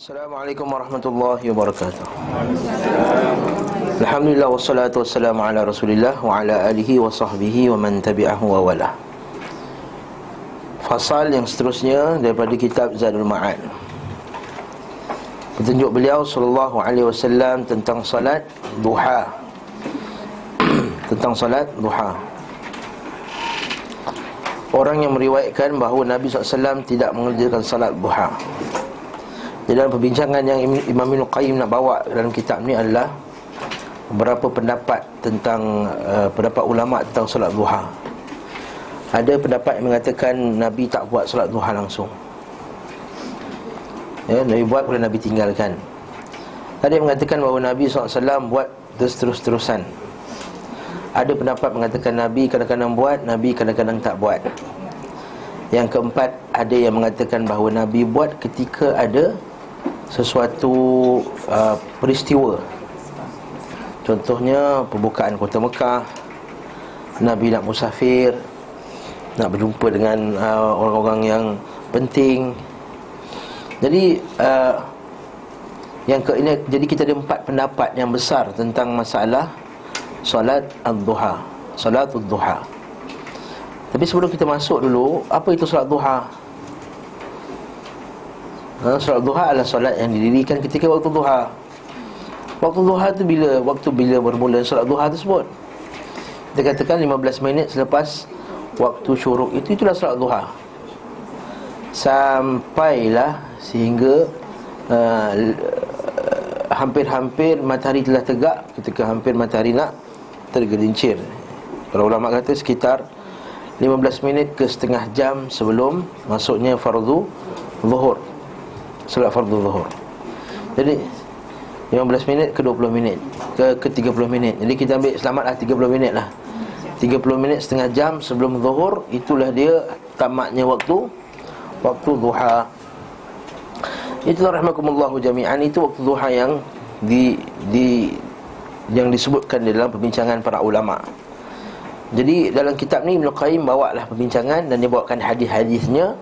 Assalamualaikum warahmatullahi wabarakatuh. Alhamdulillah wassalatu wassalamu ala rasulillah Wa ala alihi wa sahbihi wa man tabi'ahu wa wala. Fasal yang seterusnya daripada kitab Zadul Ma'ad. Petunjuk beliau sallallahu alaihi wasallam tentang salat duha. Tentang salat duha. Orang yang meriwayatkan bahawa Nabi SAW tidak mengerjakan salat duha di dalam perbincangan yang Imam Ibn Qayyim nak bawa dalam kitab ni adalah Beberapa pendapat tentang uh, Pendapat ulama' tentang solat duha. Ada pendapat yang mengatakan Nabi tak buat solat duha langsung. Ya, Nabi buat kemudian Nabi tinggalkan. Ada yang mengatakan bahawa Nabi SAW buat terus-terusan. Ada pendapat mengatakan Nabi kadang-kadang buat Nabi kadang-kadang tak buat. Yang keempat Ada yang mengatakan bahawa Nabi buat ketika ada sesuatu uh, peristiwa. Contohnya pembukaan kota Mekah Nabi nak musafir Nak berjumpa dengan uh, orang-orang yang penting. Jadi uh, yang ke, ini, Jadi kita ada empat pendapat yang besar tentang masalah Salat al-duha Salat al-duha. Tapi sebelum kita masuk dulu Apa itu salat duha? Ha, Salat duha adalah solat yang didirikan ketika waktu duha. Waktu duha tu bila Waktu bila bermula solat duha tersebut? Kita katakan 15 minit selepas Waktu syuruk. Itu itulah solat duha. Sampailah Sehingga uh, Hampir-hampir matahari telah tegak Ketika hampir matahari nak Tergelincir. Para ulama kata sekitar 15 minit ke setengah jam sebelum Masuknya fardu Zuhur Salat fardu zuhur. Jadi 15 minit ke 20 minit Ke, ke 30 minit. Jadi kita ambil selamatlah 30 minit lah. 30 minit setengah jam sebelum zuhur Itulah dia tamatnya waktu Waktu duha. Itulah rahmatullahu jami'an. Itu waktu duha yang di, di Yang disebutkan dalam perbincangan para ulama' Jadi dalam kitab ni Ibn Qayyim bawa lah perbincangan Dan dia bawakan hadis-hadisnya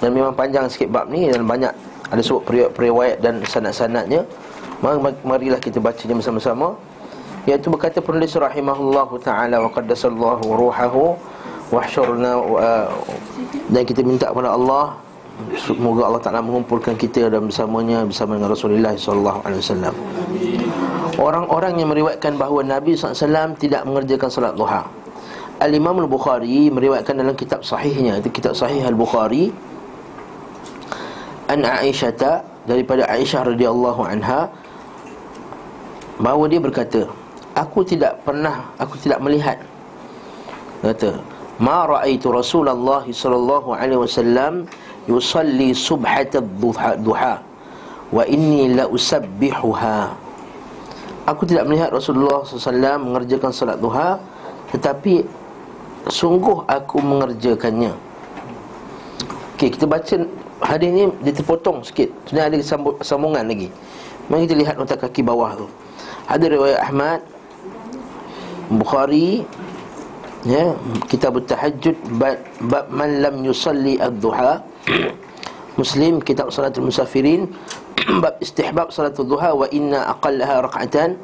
Dan memang panjang sikit bab ni Dan banyak ada sebut periwayat dan sanad-sanadnya. Marilah kita bacanya bersama-sama. Iaitu berkata penulis rahimahullah taala wa qaddasallahu ruhahu wahsyurna dan kita minta kepada Allah semoga Allah Taala mengumpulkan kita dan bersamanya bersama dengan Rasulullah wasallam. Orang-orang yang meriwayatkan bahawa Nabi SAW tidak mengerjakan salat duha. Al-Imam Al-Bukhari meriwayatkan dalam kitab sahihnya. Itu kitab sahih Al-Bukhari an Aisyah daripada Aisyah radhiyallahu anha bahawa dia berkata aku tidak pernah aku tidak melihat. Kata ma raaitu Rasulullah sallallahu alaihi wasallam yusalli subhat ad-duha duha wa inni la usabbihuha. Aku tidak melihat Rasulullah SAW mengerjakan salat duha tetapi sungguh aku mengerjakannya. Okey kita baca hadis ni dia terpotong sikit. Sebenarnya ada sambungan lagi. Mari kita lihat nota kaki bawah tu. Ada riwayat Ahmad Bukhari ya kitab tahajud bab, bab man lam yusalli ad-duha Muslim kitab salatul musafirin bab istihbab salatul duha wa inna aqallaha rak'atan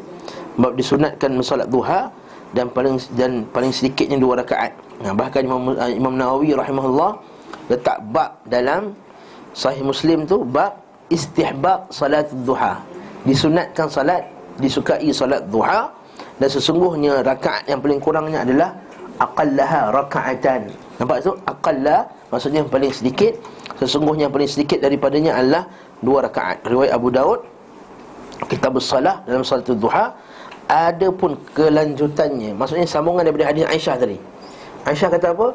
bab disunatkan salat duha dan paling dan paling sedikitnya dua rakaat. Nah, bahkan Imam Imam Nawawi rahimahullah letak bab dalam Sahih Muslim tu bab istihbab salat duha. Disunatkan salat, disukai salat duha dan sesungguhnya rakaat yang paling kurangnya adalah aqallaha rakaatan. Nampak tu? Aqalla maksudnya yang paling sedikit, sesungguhnya yang paling sedikit daripadanya adalah dua rakaat. Riwayat Abu Daud Kitab salah dalam salat duha ada pun kelanjutannya. Maksudnya sambungan daripada hadis Aisyah tadi. Aisyah kata apa?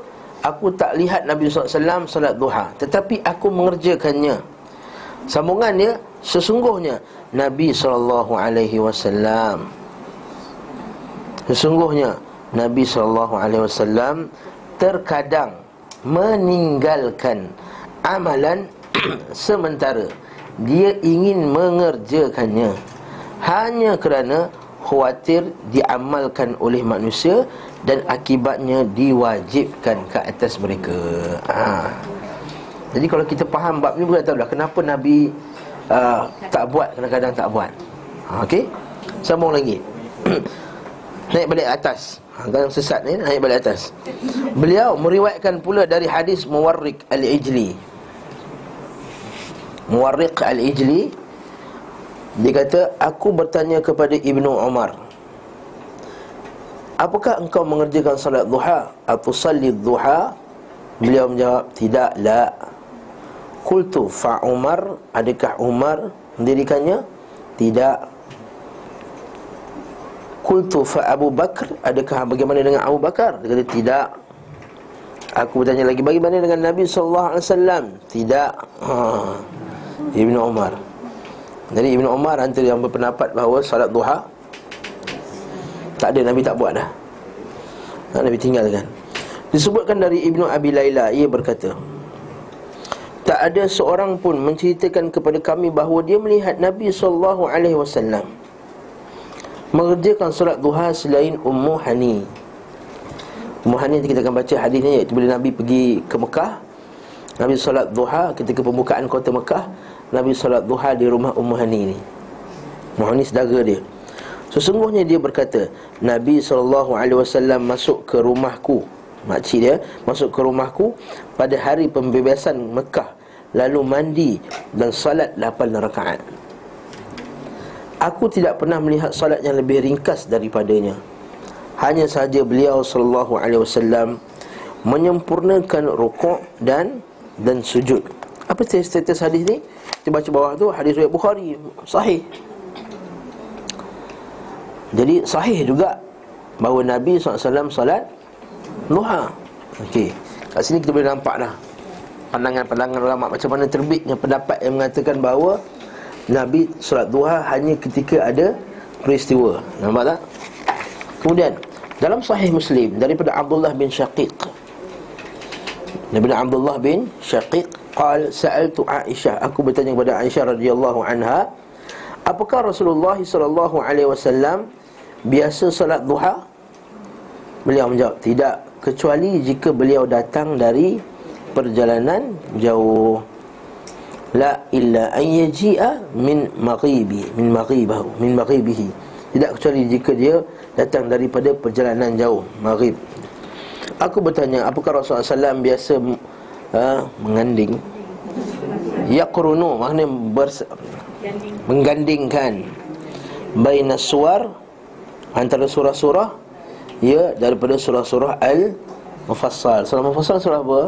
Aku tak lihat Nabi SAW salat duha Tetapi aku mengerjakannya. Sambungannya Sesungguhnya Nabi SAW Sesungguhnya Nabi SAW Terkadang Meninggalkan Amalan Sementara. Dia ingin mengerjakannya. Hanya kerana Khawatir diamalkan oleh manusia dan akibatnya diwajibkan ke atas mereka. Ha. Jadi kalau kita faham bab ni kita tahu dah kenapa Nabi uh, tak buat kadang-kadang tak buat. Ha, okey. Sambung lagi. naik balik atas. Ha, sesat ni naik balik atas. Beliau meriwayatkan pula dari hadis Muwarriq Al-Ijli. Muwarriq Al-Ijli dia kata aku bertanya kepada Ibnu Umar Apakah engkau mengerjakan salat duha atau salli duha? Beliau menjawab tidak la. Qultu fa Umar adakah Umar mendirikannya? Tidak. Qultu fa Abu Bakar adakah bagaimana dengan Abu Bakar? Dia kata tidak. Aku bertanya lagi bagaimana dengan Nabi wasallam? Tidak. Ha. Ibnu Umar. Jadi Ibnu Umar antara yang berpendapat bahawa salat duha tak ada Nabi tak buat dah. Nabi tinggalkan. Disebutkan dari Ibnu Abi Laila ia berkata Tak ada seorang pun menceritakan kepada kami bahawa dia melihat Nabi wasallam mengerjakan solat duha selain Ummu Hani. Ummu Hani kita akan baca hadisnya iaitu bila Nabi pergi ke Mekah Nabi solat duha ketika pembukaan kota Mekah Nabi solat duha di rumah Ummu Hani ni. Ummu Hani saudara dia. Sesungguhnya dia berkata Nabi SAW masuk ke rumahku. Makcik dia Masuk ke rumahku Pada hari pembebasan Mekah Lalu mandi Dan salat 8 rakaat. Aku tidak pernah melihat salat yang lebih ringkas daripadanya. Hanya sahaja beliau SAW Menyempurnakan rukuk dan dan sujud. Apa status hadis ni? Kita baca bawah tu Hadis riwayat Bukhari Sahih jadi sahih juga bahawa Nabi SAW salat duha. Okey. Kat sini kita boleh nampak dah pandangan-pandangan ulama macam mana terbitnya pendapat yang mengatakan bahawa Nabi salat duha hanya ketika ada peristiwa. Nampak tak? Kemudian dalam sahih Muslim daripada Abdullah bin Syaqiq Daripada Abdullah bin Syaqiq qal sa'altu Aisyah aku bertanya kepada Aisyah radhiyallahu anha apakah Rasulullah sallallahu alaihi wasallam biasa salat duha? Beliau menjawab, tidak kecuali jika beliau datang dari perjalanan jauh. La illa an yaji'a min maghibi, min maghibahu, min maghibihi. Tidak kecuali jika dia datang daripada perjalanan jauh, maghrib. Aku bertanya, apakah Rasulullah SAW biasa uh, menganding? Yaqrunu, maknanya bers- menggandingkan baina suar antara surah-surah ya daripada surah-surah al-mufassal. Surah mufassal surah apa?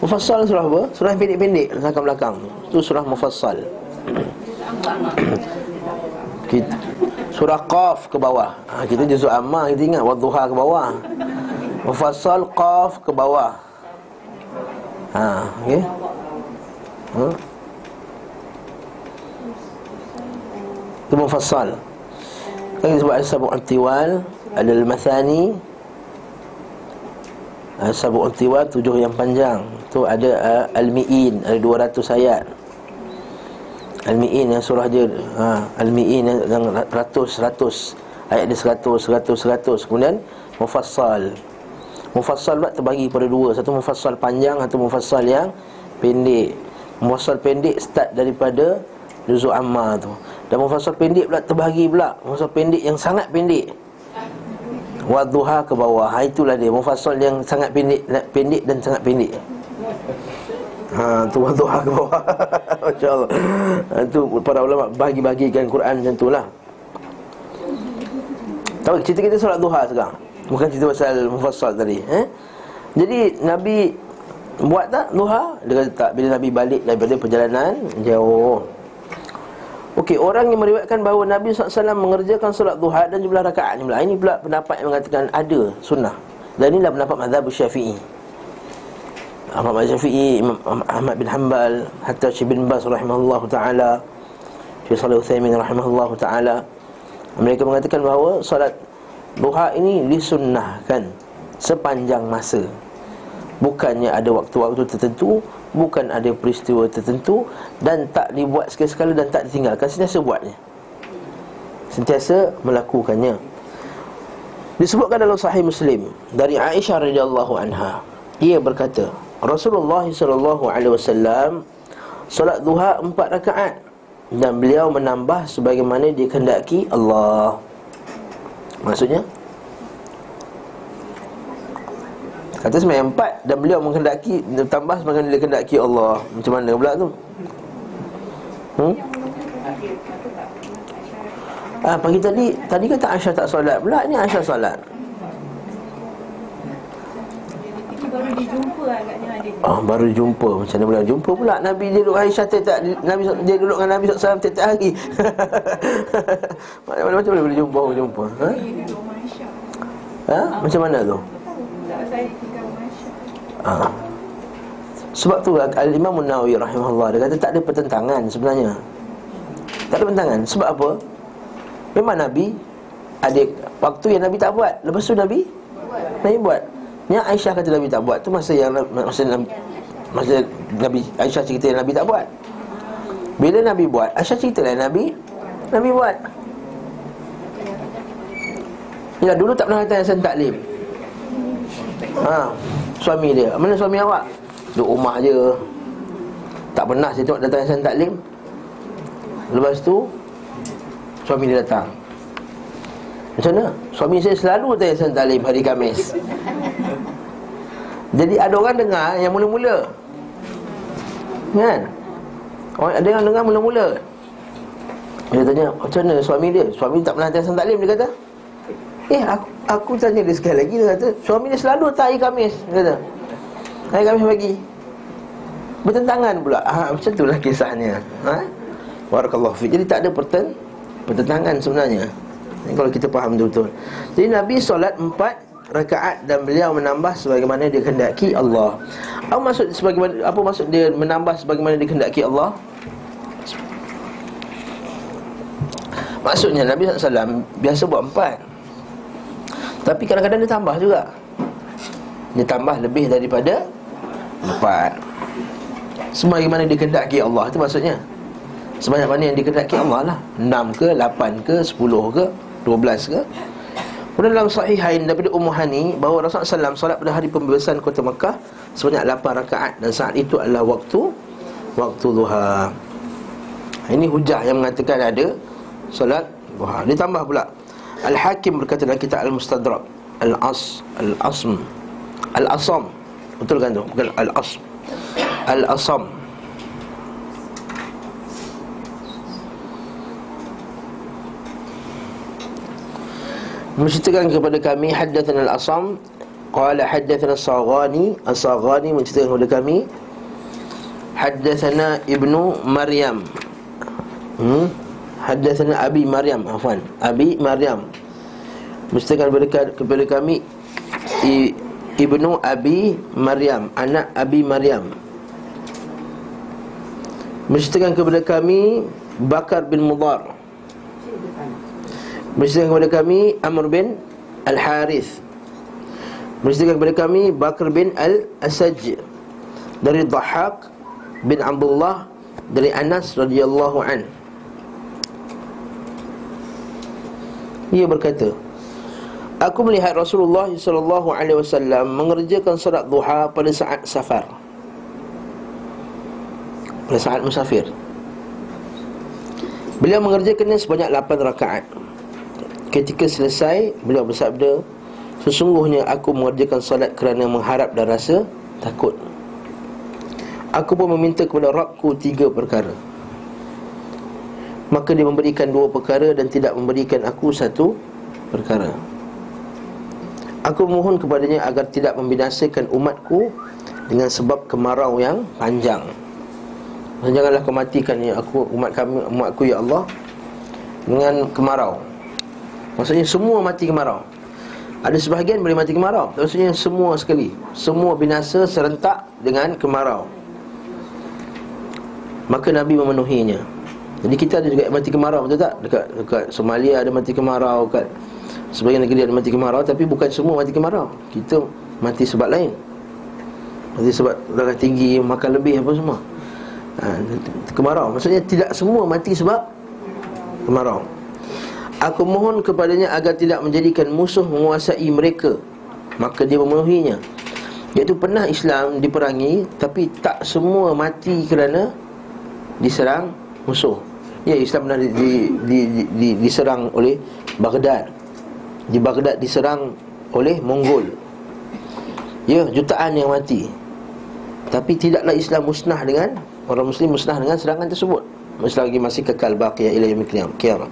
Mufassal surah apa? Surah pendek-pendek belakang belakang. Itu surah mufassal. kita, surah Qaf ke bawah. Ha, kita juzuk Amma kita ingat wadduha ke bawah. Mufassal Qaf ke bawah. Ha, okey. Ha? Itu mufassal. Lagi sebut Al-Sabu' Al-Tiwal Ada Al-Mathani. Al-Sabu' Al-Tiwal Tujuh yang panjang. Itu ada uh, Al-Mi'in Ada 200 ayat. Al-Mi'in yang surah dia ha, Al-Mi'in yang ratus Ratus. Ayat dia seratus Seratus Seratus. Kemudian Mufassal. Mufassal pula terbagi pada dua. Satu mufassal panjang Satu mufassal yang pendek Mufassal pendek start daripada Juzul Amma tu. Dan mufassal pendek pula terbahagi pula. Mufassal pendek yang sangat pendek. Wadduha ke bawah. Ha, Itulah dia. Mufassal yang sangat pendek Pendek dan sangat pendek. Ha, tu wadduha ke bawah. Masya Allah ha, Itu para ulama bagi-bagikan Quran macam tu lah. Tahu cerita kita solat duha sekarang? Bukan cerita pasal mufassal tadi eh? Jadi Nabi Buat tak duha? Dia kata tak Bila Nabi balik daripada perjalanan Jauh Okey, orang yang meriwayatkan bahawa Nabi SAW mengerjakan solat duha dan jumlah rakaat pula. Ini pula pendapat yang mengatakan ada sunnah. Dan inilah pendapat mazhab Syafi'i. Ahmad bin Syafi'i, Imam Ahmad bin Hanbal, hatta Syekh bin Bas rahimahullah taala, Syekh Shalih Utsaimin rahimahullah taala. Mereka mengatakan bahawa solat duha ini disunnahkan sepanjang masa. Bukannya ada waktu-waktu tertentu Bukan ada peristiwa tertentu Dan tak dibuat sekali-sekala dan tak ditinggalkan Sentiasa buatnya Sentiasa melakukannya Disebutkan dalam sahih Muslim Dari Aisyah radhiyallahu anha Ia berkata Rasulullah sallallahu alaihi wasallam solat duha empat rakaat dan beliau menambah sebagaimana dikehendaki Allah. Maksudnya Kata semayang empat Dan beliau menghendaki Tambah sebagaimana dia kehendaki Allah Macam mana pula tu Hmm? Ah, pagi tadi Tadi kata Aisyah tak solat pula Ni Aisyah solat baru dijumpa agaknya. Oh, baru jumpa Macam mana boleh jumpa pula Nabi dia duduk Aisyah tiap Nabi dia duduk dengan Nabi SAW tiap-tiap hari Macam mana macam boleh jumpa jumpa ha? Ha? Macam mana tu? Tak saya. Ha. Sebab tu Al-Imam Nawawi rahimahullah Dia kata tak ada pertentangan sebenarnya. Tak ada pertentangan. Sebab apa? Memang Nabi Ada waktu yang Nabi tak buat Lepas tu Nabi? Nabi buat. Yang Aisyah kata Nabi tak buat tu masa yang Masa Nabi, masa Nabi Aisyah cerita yang Nabi tak buat. Bila Nabi buat Aisyah cerita lah Nabi Nabi buat. Ya dulu tak pernah datang Yasin Taklim. Ha, suami dia. Mana suami awak? Duduk rumah je. Tak pernah saya tengok datang Yasin Taklim. Lepas tu suami dia datang. Macam mana? Suami saya selalu datang Yasin Taklim hari Khamis. Jadi ada orang dengar yang mula-mula. Kan? Orang ada yang dengar mula-mula. Dia tanya, macam mana suami dia? Suami tak pernah datang Yasin Taklim dia kata. Eh aku, aku tanya dia sekali lagi Dia kata Suami dia selalu datang hari Khamis Dia kata. Hari Khamis pagi. Bertentangan pula. Ha, Macam itulah kisahnya. Ha? Barakallahu fiqh Jadi tak ada perten, pertentangan sebenarnya. Ini Kalau kita faham betul-betul. Jadi Nabi solat empat rakaat Dan beliau menambah sebagaimana dia kendaki Allah. Apa maksud sebagaimana Apa maksud dia menambah sebagaimana dia kendaki Allah? Maksudnya Nabi SAW biasa buat empat tapi kadang-kadang dia tambah juga. Dia tambah lebih daripada Empat. Sebagaimana dikendaki Allah Itu maksudnya? Sebanyak mana yang dikendaki Allah lah. Enam ke, lapan ke, sepuluh ke Dua belas ke. Kemudian dalam sahihain daripada Ummu Hani Bahawa Rasulullah SAW salat pada hari pembebasan kota Mekah Sebanyak lapan rakaat. Dan saat itu adalah waktu Waktu duha. Ini hujah yang mengatakan ada Salat duha. Ditambah pula Al-Hakim berkata dalam kitab Al-Mustadrak Al-As Al-Asm Al-Asam Betul kan tu? Bukan Al-Asm Al-Asam Menceritakan kepada kami Haddathan Al-Asam Qala haddathana Saghani As-Saghani menceritakan kepada kami Haddathana Ibnu Maryam Hmm Haddathana Abi Maryam Afwan. Abi Maryam. Mestikan kepada, kami I, Ibnu Abi Maryam Anak Abi Maryam. Mestikan kepada kami Bakar bin Mudar Mestikan kepada kami Amr bin Al-Harith. Mestikan kepada kami Bakar bin Al-Asaj Dari Dhahak bin Abdullah Dari Anas radhiyallahu anhu Dia berkata Aku melihat Rasulullah sallallahu alaihi wasallam mengerjakan solat duha pada saat safar. Pada saat musafir. Beliau mengerjakannya sebanyak 8 rakaat. Ketika selesai, beliau bersabda, "Sesungguhnya aku mengerjakan solat kerana mengharap dan rasa takut." Aku pun meminta kepada Rabbku tiga perkara Maka dia memberikan dua perkara Dan tidak memberikan aku satu perkara. Aku mohon kepadanya agar tidak membinasakan umatku Dengan sebab kemarau yang panjang. Dan Janganlah kau matikan ya aku, umat kami, umatku ya Allah Dengan kemarau. Maksudnya semua mati kemarau. Ada sebahagian boleh mati kemarau Maksudnya semua sekali. Semua binasa serentak dengan kemarau. Maka Nabi memenuhinya Jadi kita ada juga mati kemarau betul tak? Dekat, dekat Somalia ada mati kemarau Dekat Sebagian negeri ada mati kemarau Tapi bukan semua mati kemarau. Kita mati sebab lain. Mati sebab darah tinggi Makan lebih apa semua. Ha, Kemarau. Maksudnya tidak semua mati sebab Kemarau. Aku mohon kepadanya agar tidak menjadikan musuh menguasai mereka. Maka dia memenuhinya. Iaitu pernah Islam diperangi Tapi tak semua mati kerana Diserang musuh Ya Islam pernah di, di, di, di, diserang oleh Baghdad. Di Baghdad diserang oleh Mongol. Ya jutaan yang mati. Tapi tidaklah Islam musnah dengan Orang Muslim musnah dengan serangan tersebut. Selagi masih kekal baqiyah ila yaumil qiyamah.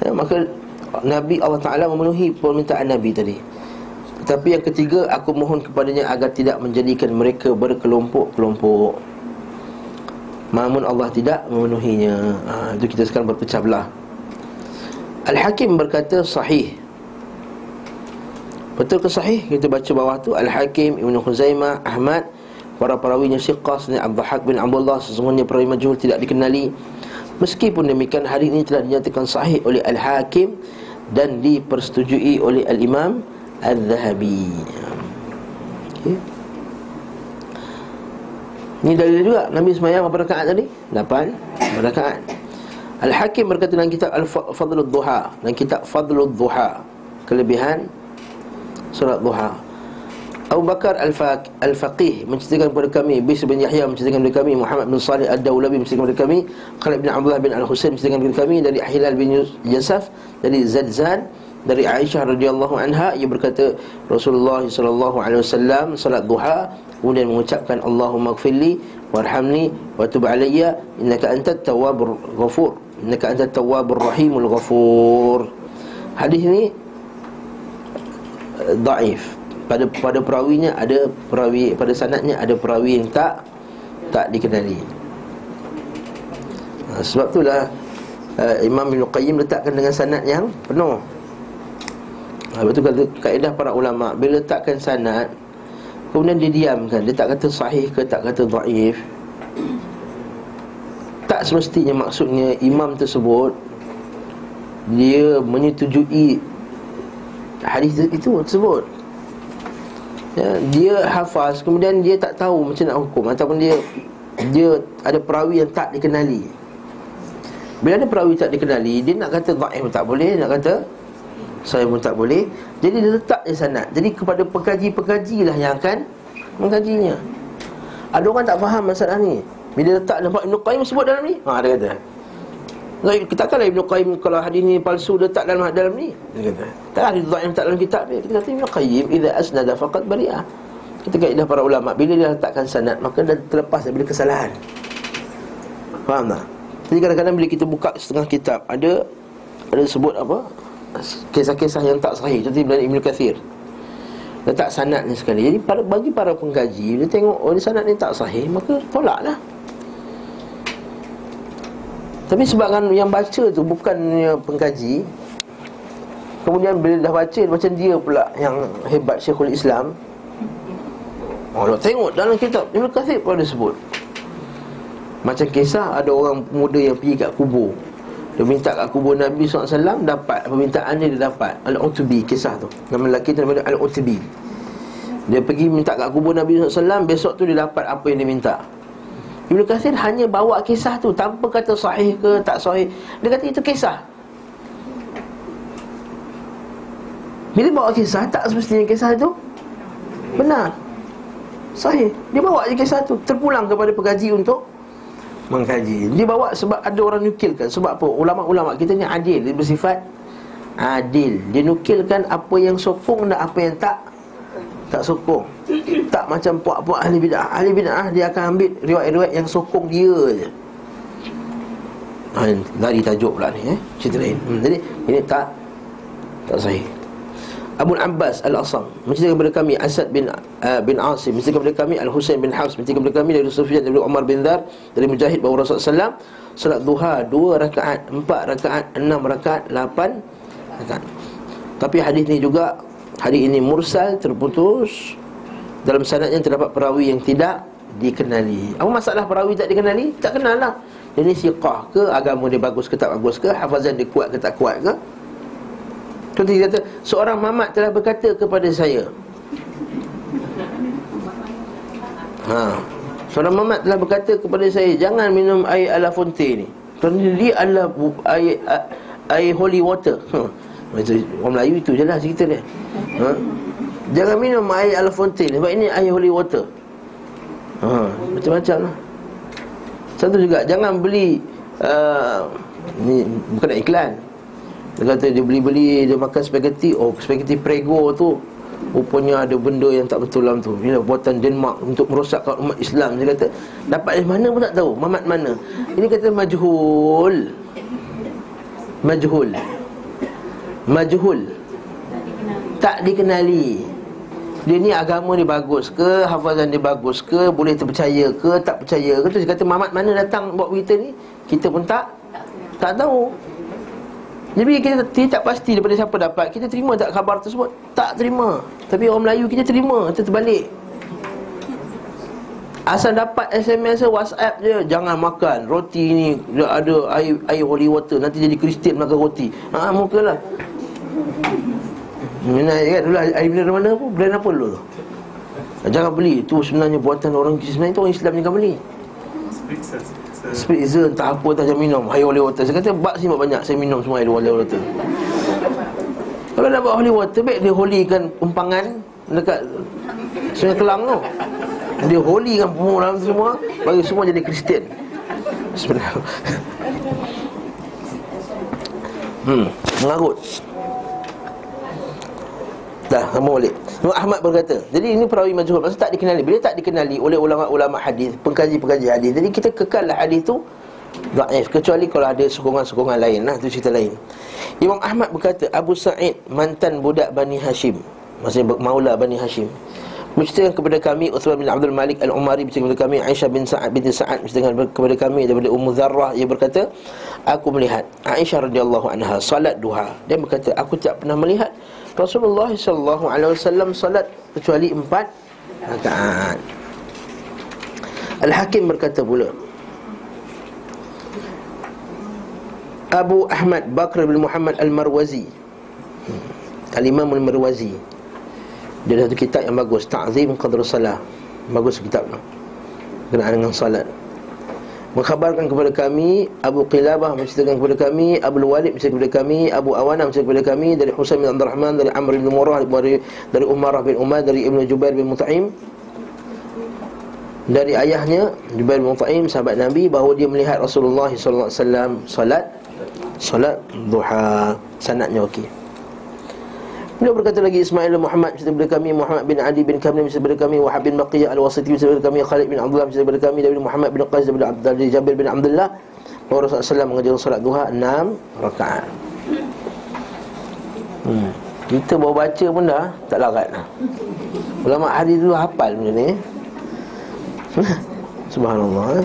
Ya, Maka Nabi Allah Ta'ala memenuhi permintaan Nabi tadi. Tapi yang ketiga Aku mohon kepadanya agar tidak menjadikan mereka berkelompok-kelompok Namun Allah tidak memenuhinya. Ha, Itu kita sekarang berpecah belah. Al-Hakim berkata sahih. Betul ke sahih? Kita baca bawah tu. Al-Hakim, Ibn Khuzaimah, Ahmad Para perawinya ni Abdul bin Abdullah Sesungguhnya perawi majhul tidak dikenali. Meskipun demikian hari ini telah dinyatakan sahih oleh Al-Hakim Dan dipersetujui oleh Al-Imam Al-Zahabi. Okay. Ini dalil juga. Nabi semayang berapa rakaat tadi? 8 rakaat. Al-Hakim berkata dalam kitab Al-Fadlul Duha. Dan kitab Fadlul Duha. Kelebihan Surat Duha. Abu Bakar Al-Faqih menceritakan kepada kami Bis bin Yahya menceritakan kepada kami Muhammad bin Salih Ad-Dawlabi menceritakan kepada kami Khalid bin Abdullah bin Al-Husain menceritakan kepada kami Dari Hilal bin Yasaf Dari Zadzan dari Aisyah radhiyallahu anha ia berkata Rasulullah sallallahu alaihi wasallam salat duha kemudian mengucapkan Allahumma ighfirli warhamni wa tub alayya innaka antat tawwabur ghafur innaka antat tawwabur rahimul ghafur hadis ini daif. Pada pada perawinya ada perawi pada sanadnya ada perawi yang tak tak dikenali. Ha, sebab itulah uh, Imam Ibn Qayyim letakkan dengan sanad yang penuh ha, Betul kata kaedah para ulama Bila letakkan sanad Kemudian dia diamkan Dia tak kata sahih ke tak kata daif Tak semestinya maksudnya Imam tersebut Dia menyetujui hadis itu tersebut. Ya, Dia hafaz Kemudian dia tak tahu macam nak hukum Ataupun dia Dia ada perawi yang tak dikenali. Bila ada perawi tak dikenali Dia nak kata da'if tak boleh Nak kata saya pun tak boleh. Jadi dia letak di sana. Jadi kepada pekaji-pekaji lah yang akan Mengkajinya. Ada orang tak faham masalah ni. Bila letak nampak Ibn Qayyim sebut dalam ni Ha dia kata. Kita katalah Ibn Qayyim Kalau hadis ni palsu letak dalam dalam ni. Dia kata. Tak ada yang letak dalam kitab dia. Kita kata Ibn Qayyim Iza asnada faqad bari'ah Kita kaedah para ulama. Bila dia letakkan sanad Maka dah terlepas daripada kesalahan. Faham tak? Jadi kadang-kadang bila kita buka setengah kitab Ada Ada sebut apa Kisah-kisah yang tak sahih. Contohnya dari Ibn Kathir. Letak sanad ni sekali. Jadi bagi para pengkaji Dia tengok Oh ni sanad ni tak sahih Maka tolaklah. Tapi sebabkan yang baca tu bukannya pengkaji Kemudian bila dah baca Macam dia pula yang hebat Syekhul Islam. Oh, tengok dalam kitab Ibn Kathir pun ada sebut. Macam kisah ada orang muda yang pergi kat kubur Dia minta kat kubur Nabi SAW Dapat. Permintaan dia, dia dapat. Al-Utbi kisah tu. Nama lelaki tu nama Al-Utbi. Dia pergi minta kat kubur Nabi SAW Besok tu dia dapat apa yang dia minta. Ibn Kathir hanya bawa kisah tu Tanpa kata sahih ke tak sahih. Dia kata itu kisah. Bila bawa kisah Tak semestinya kisah itu Benar. Sahih. Dia bawa je kisah tu Terpulang kepada pengkaji untuk Mengkaji. Dia bawa sebab ada orang nukilkan. Sebab apa? Ulama-ulama kita ni adil. Dia bersifat Adil. Dia nukilkan apa yang sokong Dan apa yang tak Tak sokong. Tak macam puak-puak ahli bid'ah. Ahli bid'ah dia akan ambil riwayat-riwayat yang sokong dia je. Ha, Lari tajuk pula ni eh? Cerita lain. Hmm, Jadi ini tak Tak sahih Abu Abbas Al-Asam Menceritakan kepada kami Asad bin uh, bin Asim Menceritakan kepada kami Al-Husain bin Hafs Menceritakan kepada kami Dari Sufyan Dari Umar bin Dar Dari Mujahid Bahawa Rasulullah SAW Salat duha Dua rakaat Empat rakaat Enam rakaat Lapan rakaat Tapi hadis ni juga Hadis ini mursal Terputus dalam sanadnya terdapat perawi yang tidak dikenali. Apa masalah perawi tak dikenali? Tak kenal lah. Jadi siqah ke agama dia bagus ke tak bagus ke, hafazan dia kuat ke tak kuat ke? Contoh dia kata, seorang mamat telah berkata kepada saya. Ha. Seorang mamat telah berkata kepada saya, jangan minum air ala fonte ni. Kerana dia adalah air, air holy water. Ha. Orang Melayu itu je lah cerita dia. Ha? Jangan minum air al fontaine sebab ini air holy water. Ha, macam-macam lah. Satu juga jangan beli uh, ni bukan nak iklan. Dia kata dia beli-beli dia makan spaghetti, oh spaghetti prego tu rupanya ada benda yang tak betul dalam tu. Ini buatan Denmark untuk merosakkan umat Islam. Dia kata dapat dari mana pun tak tahu, mamat mana. Ini kata majhul. Majhul. Majhul. Tak dikenali. Dia ni agama dia bagus ke Hafazan dia bagus ke Boleh terpercaya ke Tak percaya ke dia kata Mamat mana datang buat berita ni Kita pun tak Tak tahu Jadi kita, tak pasti daripada siapa dapat. Kita terima tak khabar tersebut? Tak terima. Tapi orang Melayu kita terima Kita terbalik. Asal dapat SMS WhatsApp je Jangan makan. Roti ni Ada air, air holy water. Nanti jadi Kristian makan roti. Haa muka lah Mina kan? Dulu air mineral mana pun brand apa dulu tu? Jangan beli. Tu sebenarnya buatan orang sebenarnya tu orang Islam jangan beli. Spritzer entah apa tak jangan minum air holy water. Saya kata bak sini banyak saya minum semua air holy water. Kalau nak buat holy water baik dia holykan umpangan dekat Sungai Kelang tu. Dia holykan semua dalam semua bagi semua jadi Kristian. Sebenarnya. Hmm, mengarut. Dah, sama balik. Imam Ahmad berkata Jadi ini perawi majhul. Maksud tak dikenali. Bila tak dikenali oleh ulama-ulama hadis Pengkaji-pengkaji hadis Jadi kita kekallah hadis tu Da'if Kecuali kalau ada sokongan-sokongan lain. Lah Itu cerita lain. Imam Ahmad berkata Abu Sa'id Mantan budak Bani Hashim. Maksudnya maula Bani Hashim. Menceritakan kepada kami Uthman bin Abdul Malik Al-Umari Menceritakan kepada kami Aisyah bin Sa'ad bin Sa'ad Menceritakan kepada kami Daripada Ummu Zarrah. Ia berkata Aku melihat Aisyah radhiyallahu anha Salat duha. Dia berkata Aku tak pernah melihat Rasulullah sallallahu alaihi wasallam salat kecuali empat rakaat. Al-Hakim berkata pula Abu Ahmad Bakr bin Muhammad Al-Marwazi. Al-Imam Al-Marwazi. Dia ada satu kitab yang bagus Ta'zim Qadr Salah. Bagus kitab tu Kenaan dengan salat Mengkhabarkan kepada kami Abu Qilabah menceritakan kepada kami Abu Walid menceritakan kepada kami Abu Awana menceritakan kepada kami Dari Husain bin Abdul Rahman Dari Amr bin Murrah Dari, dari Umarah bin Umar Dari Ibn Jubair bin Mut'im. Dari ayahnya Jubair bin Mut'im Sahabat Nabi Bahawa dia melihat Rasulullah SAW Salat Salat duha. Sanatnya okey Beliau berkata lagi Ismail bin Muhammad cerita kepada kami Muhammad bin Adi bin Kamil cerita kepada kami Wahab bin Baqiyah al-Wasiti cerita kepada kami Khalid bin Abdullah cerita kepada kami dari Muhammad bin Qais Abdullah dari Jabir bin Abdullah bahawa Rasulullah SAW mengajarkan solat duha 6 rakaat. Hmm. Kita baru baca pun dah tak larat dah. Ulama hadis dulu hafal benda ni. Subhanallah. Eh?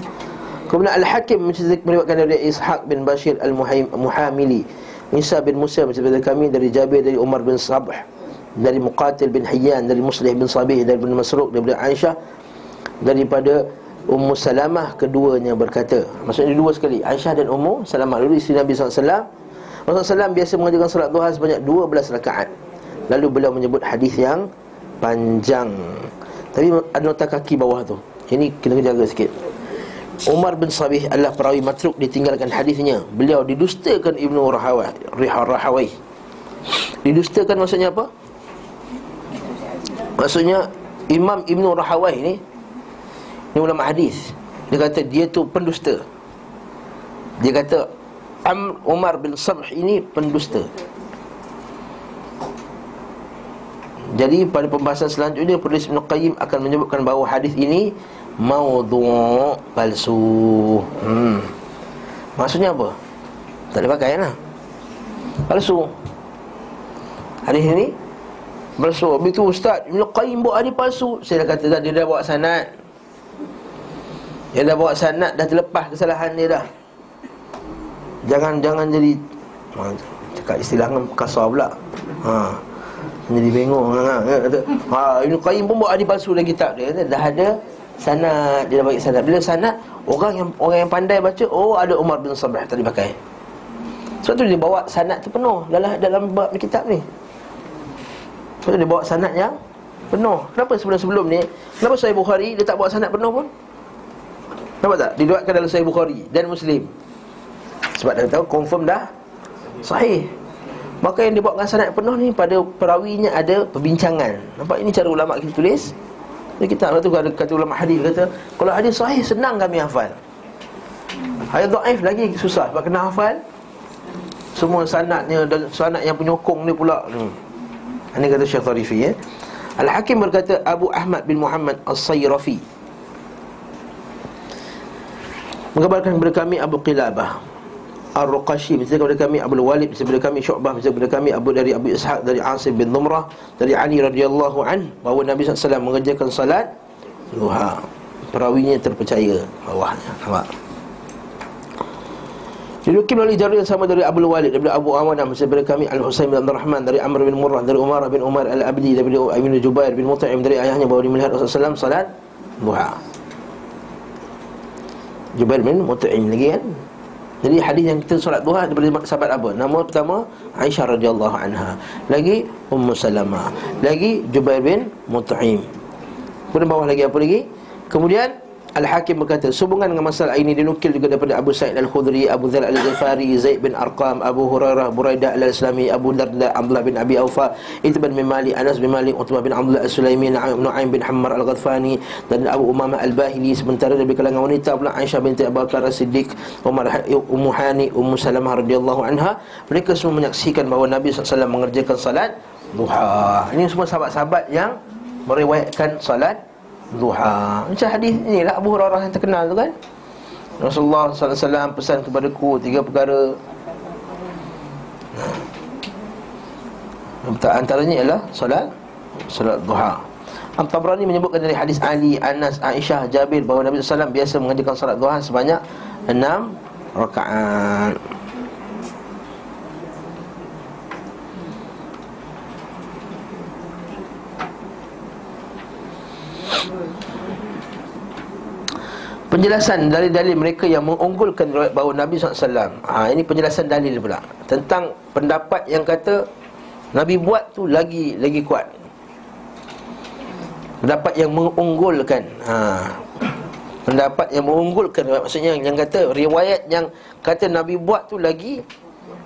Kemudian Al-Hakim meriwayatkan dari Ishaq bin Bashir Al-Muhamili Isa bin Musa daripada kami dari Jabir dari Umar bin Sabh dari Muqatil bin Hayyan dari Muslih bin Sabih dari bin Masruq daripada Aisyah daripada Ummu Salamah keduanya berkata maksudnya dua sekali Aisyah dan Ummu Salamah. Dulu isteri Nabi SAW Rasulullah SAW biasa mengajarkan salat duha sebanyak 12 rakaat. Lalu beliau menyebut hadis yang panjang. Tapi ada nota kaki bawah tu. Ini kena jaga sikit Umar bin Sabih adalah perawi matruk ditinggalkan hadisnya. Beliau didustakan Ibnu Rahawai, Rahawai. Didustakan maksudnya apa? Maksudnya Imam Ibnu Rahawai ni ni ulama hadis. Dia kata dia tu pendusta. Dia kata Am Umar bin Sabh ini pendusta. Jadi pada pembahasan selanjutnya Penulis Ibn Qayyim akan menyebutkan bahawa hadis ini Maudhu' palsu. Hmm. Maksudnya apa? Tak ada pakai lah. Palsu. Hadis ini Palsu. Habis tu Ustaz Ibn Qayyim buat hadis palsu. Saya dah kata Dia dah bawa sanat Dia dah bawa sanat Dah terlepas kesalahan dia dah. Jangan Jangan jadi ha, Cakap istilah kasar pula. Haa jadi bingung ha, ha, Ibn Qayyim pun buat hadis palsu dalam kitab dia. Dah ada sanad Dia dah bagi sanad. Bila sanad Orang yang orang yang pandai baca Oh ada Umar bin Sabah tadi pakai. Sebab tu dia bawa sanad tu penuh Dalam dalam bab kitab ni. Sebab tu dia bawa sanad yang Penuh. Kenapa sebelum-sebelum ni? Kenapa Sahih Bukhari Dia tak bawa sanad penuh pun? Kenapa tak? Diluatkan dalam Sahih Bukhari Dan Muslim. Sebab dia tahu confirm dah Sahih. Maka yang dibuatkan sanad penuh ni pada perawinya ada perbincangan. Nampak? Ini cara ulama kita tulis. Jadi kita tu ada kata ulama hadis kata, kalau hadis sahih senang kami hafal. Hadis dhaif lagi susah sebab kena hafal semua sanadnya dan sanad yang penyokong ni pula. Hmm. Ini kata Syekh Tarifi ya. Al-Hakim berkata Abu Ahmad bin Muhammad As-Sayrafi Mengabarkan kepada kami Abu Qilabah Ar-Ruqashi Misalnya kepada kami Abu Walid Misalnya kepada kami Syu'bah Misalnya kepada kami Abu dari Abu Ishaq Dari Asim bin Numrah Dari Ali radhiyallahu an Bahawa Nabi SAW mengerjakan salat Duha Perawinya terpercaya Bawahnya Nampak Diluki melalui jalur yang sama dari Abu Walid daripada Abu Awanah daripada kami Al Husain bin Abdul Rahman dari Amr bin Murrah dari Umar bin Umar Al Abdi daripada Ibnu Jubair bin Mut'im dari ayahnya bahawa dia melihat Rasulullah SAW salat duha. Jubair bin Mut'im lagi kan? Jadi hadis yang kita solat duha daripada sahabat apa? Nama pertama Aisyah radhiyallahu anha. Lagi Ummu Salamah. Lagi Jubair bin Mut'im. Kemudian bawah lagi apa lagi? Kemudian Al-Hakim berkata Sehubungan dengan masalah ini dinukil juga daripada Abu Sa'id Al-Khudri Abu Dhal Al-Ghifari Zaid bin Arqam Abu Hurairah Buraidah Al-Islami Abu Darda Abdullah bin Abi Aufa Itu bin Mimali Anas bin Malik Utbah bin Abdullah Al-Sulaimi Nu'aim bin Hammar Al-Ghadfani Dan Abu Umamah Al-Bahili. Sementara dari kalangan wanita pula Aisyah binti Abu Bakar As-Siddiq Umar Ummu Hani Ummu Salamah radhiyallahu anha Mereka semua menyaksikan bahawa Nabi SAW mengerjakan salat duha. Ini semua sahabat-sahabat yang meriwayatkan salat duha. Macam hadis ni lah Abu Hurairah yang terkenal tu kan. Rasulullah wasallam pesan kepadaku tiga perkara. Antaranya ialah solat solat duha. Al-Tabrani menyebutkan dari hadis Ali, Anas, Aisyah, Jabir bahawa Nabi SAW biasa mengajarkan salat duha sebanyak enam rakaat. Penjelasan dari dalil mereka yang mengunggulkan riwayat bahawa Nabi SAW ha, Ini penjelasan dalil pula Tentang pendapat yang kata Nabi buat tu lagi lagi kuat. Pendapat yang mengunggulkan. Ha, Pendapat yang mengunggulkan Maksudnya yang kata riwayat yang kata Nabi buat tu lagi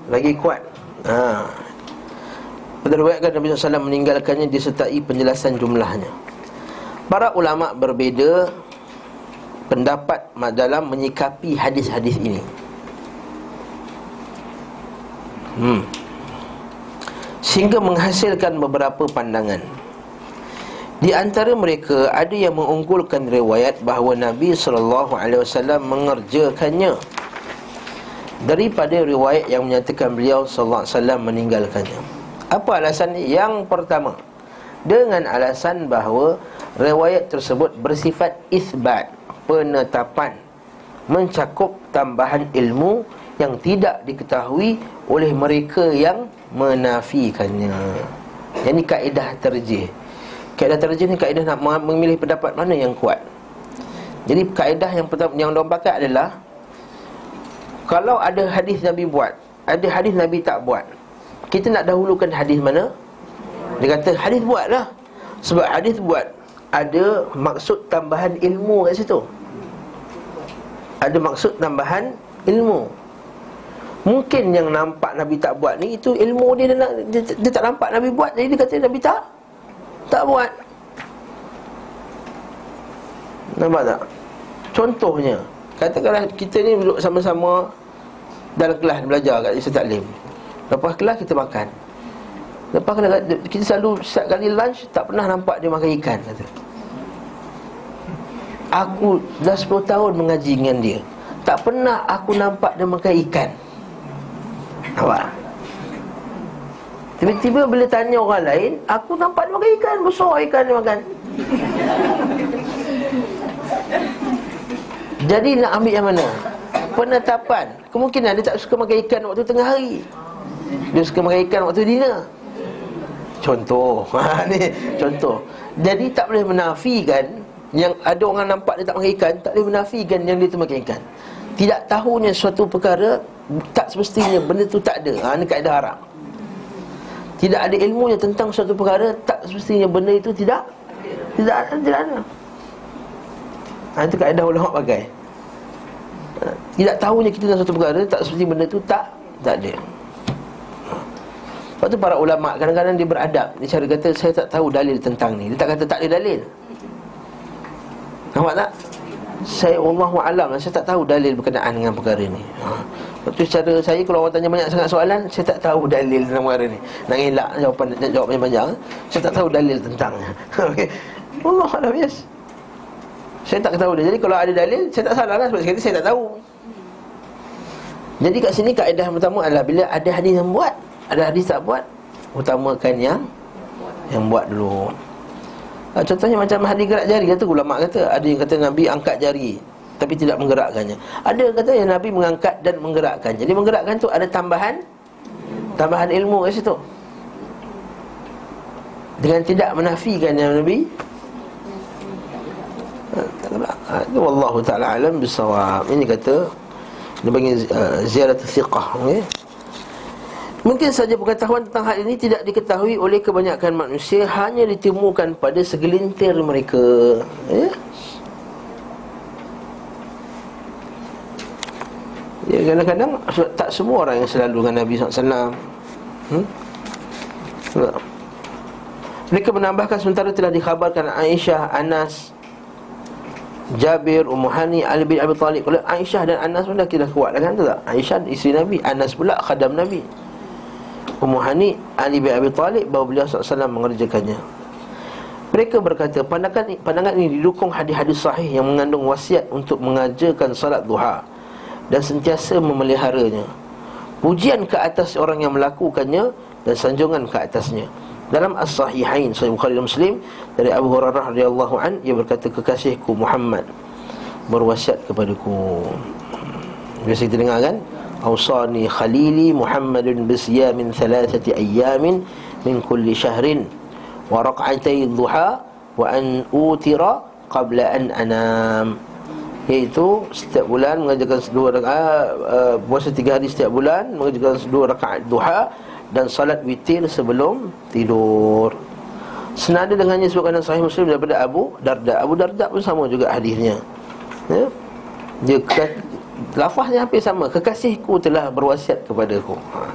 Lagi kuat. Ha. Pada riwayatkan Nabi SAW meninggalkannya disertai penjelasan jumlahnya. Para ulama berbeza pendapat dalam menyikapi hadis-hadis ini. Hmm. Sehingga menghasilkan beberapa pandangan. Di antara mereka ada yang mengunggulkan riwayat bahawa Nabi sallallahu alaihi wasallam mengerjakannya daripada riwayat yang menyatakan beliau sallallahu alaihi wasallam meninggalkannya. Apa alasan yang pertama? Dengan alasan bahawa riwayat tersebut bersifat isbat penetapan mencakup tambahan ilmu yang tidak diketahui oleh mereka yang menafikannya. Ini kaedah terjih. Kaedah terjih ni kaedah nak memilih pendapat mana yang kuat. Jadi kaedah yang pertama yang orang pakai adalah kalau ada hadis Nabi buat, ada hadis Nabi tak buat. Kita nak dahulukan hadis mana? Dia kata hadis buatlah. Sebab hadis buat ada maksud tambahan ilmu kat situ ada maksud tambahan ilmu Mungkin yang nampak Nabi tak buat ni Itu ilmu dia dia, dia, dia tak nampak Nabi buat Jadi dia kata Nabi tak Tak buat Nampak tak? Contohnya Katakanlah kita ni duduk sama-sama Dalam kelas belajar kat Isra Taklim Lepas kelas kita makan Lepas kelas kita selalu Setiap kali lunch Tak pernah nampak dia makan ikan kata. Aku dah 10 tahun mengaji dengan dia. Tak pernah aku nampak dia makan ikan. Nampak? Tiba-tiba bila tanya orang lain Aku nampak dia makan ikan. Besar ikan dia makan. Jadi nak ambil yang mana? Penetapan. Kemungkinan dia tak suka makan ikan waktu tengah hari. Dia suka makan ikan waktu dinner. Contoh. Ha, ni. Contoh. Jadi tak boleh menafikan yang ada orang nampak dia tak makan ikan Tak boleh menafikan yang dia tu makan ikan. Tidak tahunya suatu perkara Tak semestinya benda tu tak ada. Ha, Ini kaedah haram. Tidak ada ilmunya tentang suatu perkara Tak semestinya benda itu tidak Tidak ada, tidak ada. Ha, Itu kaedah ulama pakai. Ha, Tidak tahunya kita tentang suatu perkara Tak semestinya benda itu tak Tak ada. Tu para ulama kadang-kadang dia beradab. Dia cara kata saya tak tahu dalil tentang ni. Dia tak kata tak ada dalil Nampak tak? Saya Allah alam Saya tak tahu dalil berkenaan dengan perkara ni. Ha. Lepas tu cara saya Kalau orang tanya banyak sangat soalan Saya tak tahu dalil tentang perkara ni. Nak elak jawapan nak jawab panjang-panjang Saya tak tahu dalil tentangnya. Okay. Allah alam yes. Saya tak tahu dia. Jadi kalau ada dalil Saya tak salah lah. Sebab sekali saya tak tahu. Jadi kat sini kaedah pertama adalah Bila ada hadis yang buat Ada hadis tak buat Utamakan yang Yang buat dulu Ha, contohnya macam hadis gerak jari kata ulama kata ada yang kata Nabi angkat jari tapi tidak menggerakkannya. Ada yang kata yang Nabi mengangkat dan menggerakkan. Jadi menggerakkan tu ada tambahan tambahan ilmu kat situ. Dengan tidak menafikan yang Nabi ha, itu wallahu taala alam bisawab. Ini kata dia panggil uh, ziyarat thiqah okey. Mungkin saja pengetahuan tentang hal ini tidak diketahui oleh kebanyakan manusia Hanya ditemukan pada segelintir mereka. Ya? Ya kadang-kadang tak semua orang yang selalu dengan Nabi SAW hmm? Mereka menambahkan sementara telah dikhabarkan Aisyah, Anas Jabir, Ummu Hani, Ali bin Abi Talib Kalau Aisyah dan Anas pun dah kira kuat kan tu tak? Aisyah isteri Nabi, Anas pula khadam Nabi Ummu Hani Ali bin Abi Talib bahawa beliau SAW mengerjakannya mereka berkata pandangan pandangan ini didukung hadis-hadis sahih yang mengandung wasiat untuk mengajarkan salat duha dan sentiasa memeliharanya. Pujian ke atas orang yang melakukannya dan sanjungan ke atasnya. Dalam As-Sahihain Sahih Bukhari dan Muslim dari Abu Hurairah radhiyallahu an ia berkata kekasihku Muhammad berwasiat kepadaku. Biasa kita dengar kan? أوصاني خليلي محمد بصيام ثلاثة أيام من كل شهر ورقعتي الضحى وأن أوتر قبل أن أنام Iaitu setiap bulan mengajarkan dua rakaat uh, puasa tiga hari setiap bulan mengajarkan dua rakaat duha dan salat witir sebelum tidur. Senada dengannya sebutkan dalam sahih Muslim daripada Abu Darda. Abu Darda pun sama juga hadisnya. Ya. Dia Lafaznya hampir sama. Kekasihku telah berwasiat kepada aku ha.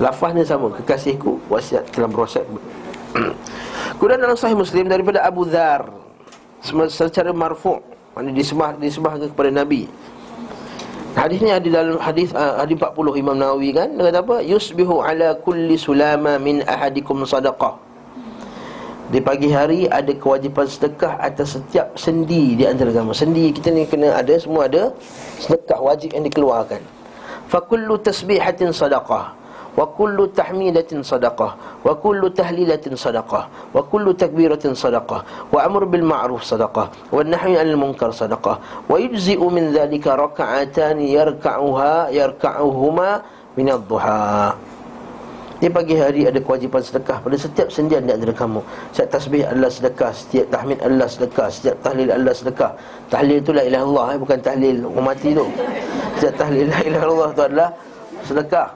Lafaznya sama. Kekasihku wasiat telah berwasiat. Kemudian dalam sahih Muslim Daripada Abu Dhar Secara marfu' Maksudnya disembah, disembah kepada Nabi. Hadis ni ada dalam hadis uh, hadis 40 Imam Nawawi kan? Dia kata apa? Yusbihu ala kulli sulama min ahadikum sadaqah di pagi hari ada kewajipan sedekah atas setiap sendi di antara kamu. Sendi kita ni kena ada semua ada sedekah wajib yang dikeluarkan. Fa kullu tasbihatin sadaqah wa kullu tahmidatin sadaqah wa kullu tahlilatin sadaqah wa kullu takbiratin sadaqah wa amru bil ma'ruf sadaqah wa nahyi 'anil munkar sadaqah wa yujzi'u min dhalika rak'atan yarka'uha yarka'uhuma min ad-duha. Di pagi hari ada kewajipan sedekah pada setiap sendian di antara kamu. Setiap tasbih adalah sedekah, setiap tahmid adalah sedekah, setiap tahlil adalah sedekah. Tahlil itu la Allah, eh? bukan tahlil orang mati tu. Setiap tahlil la ilaha Allah itu adalah sedekah.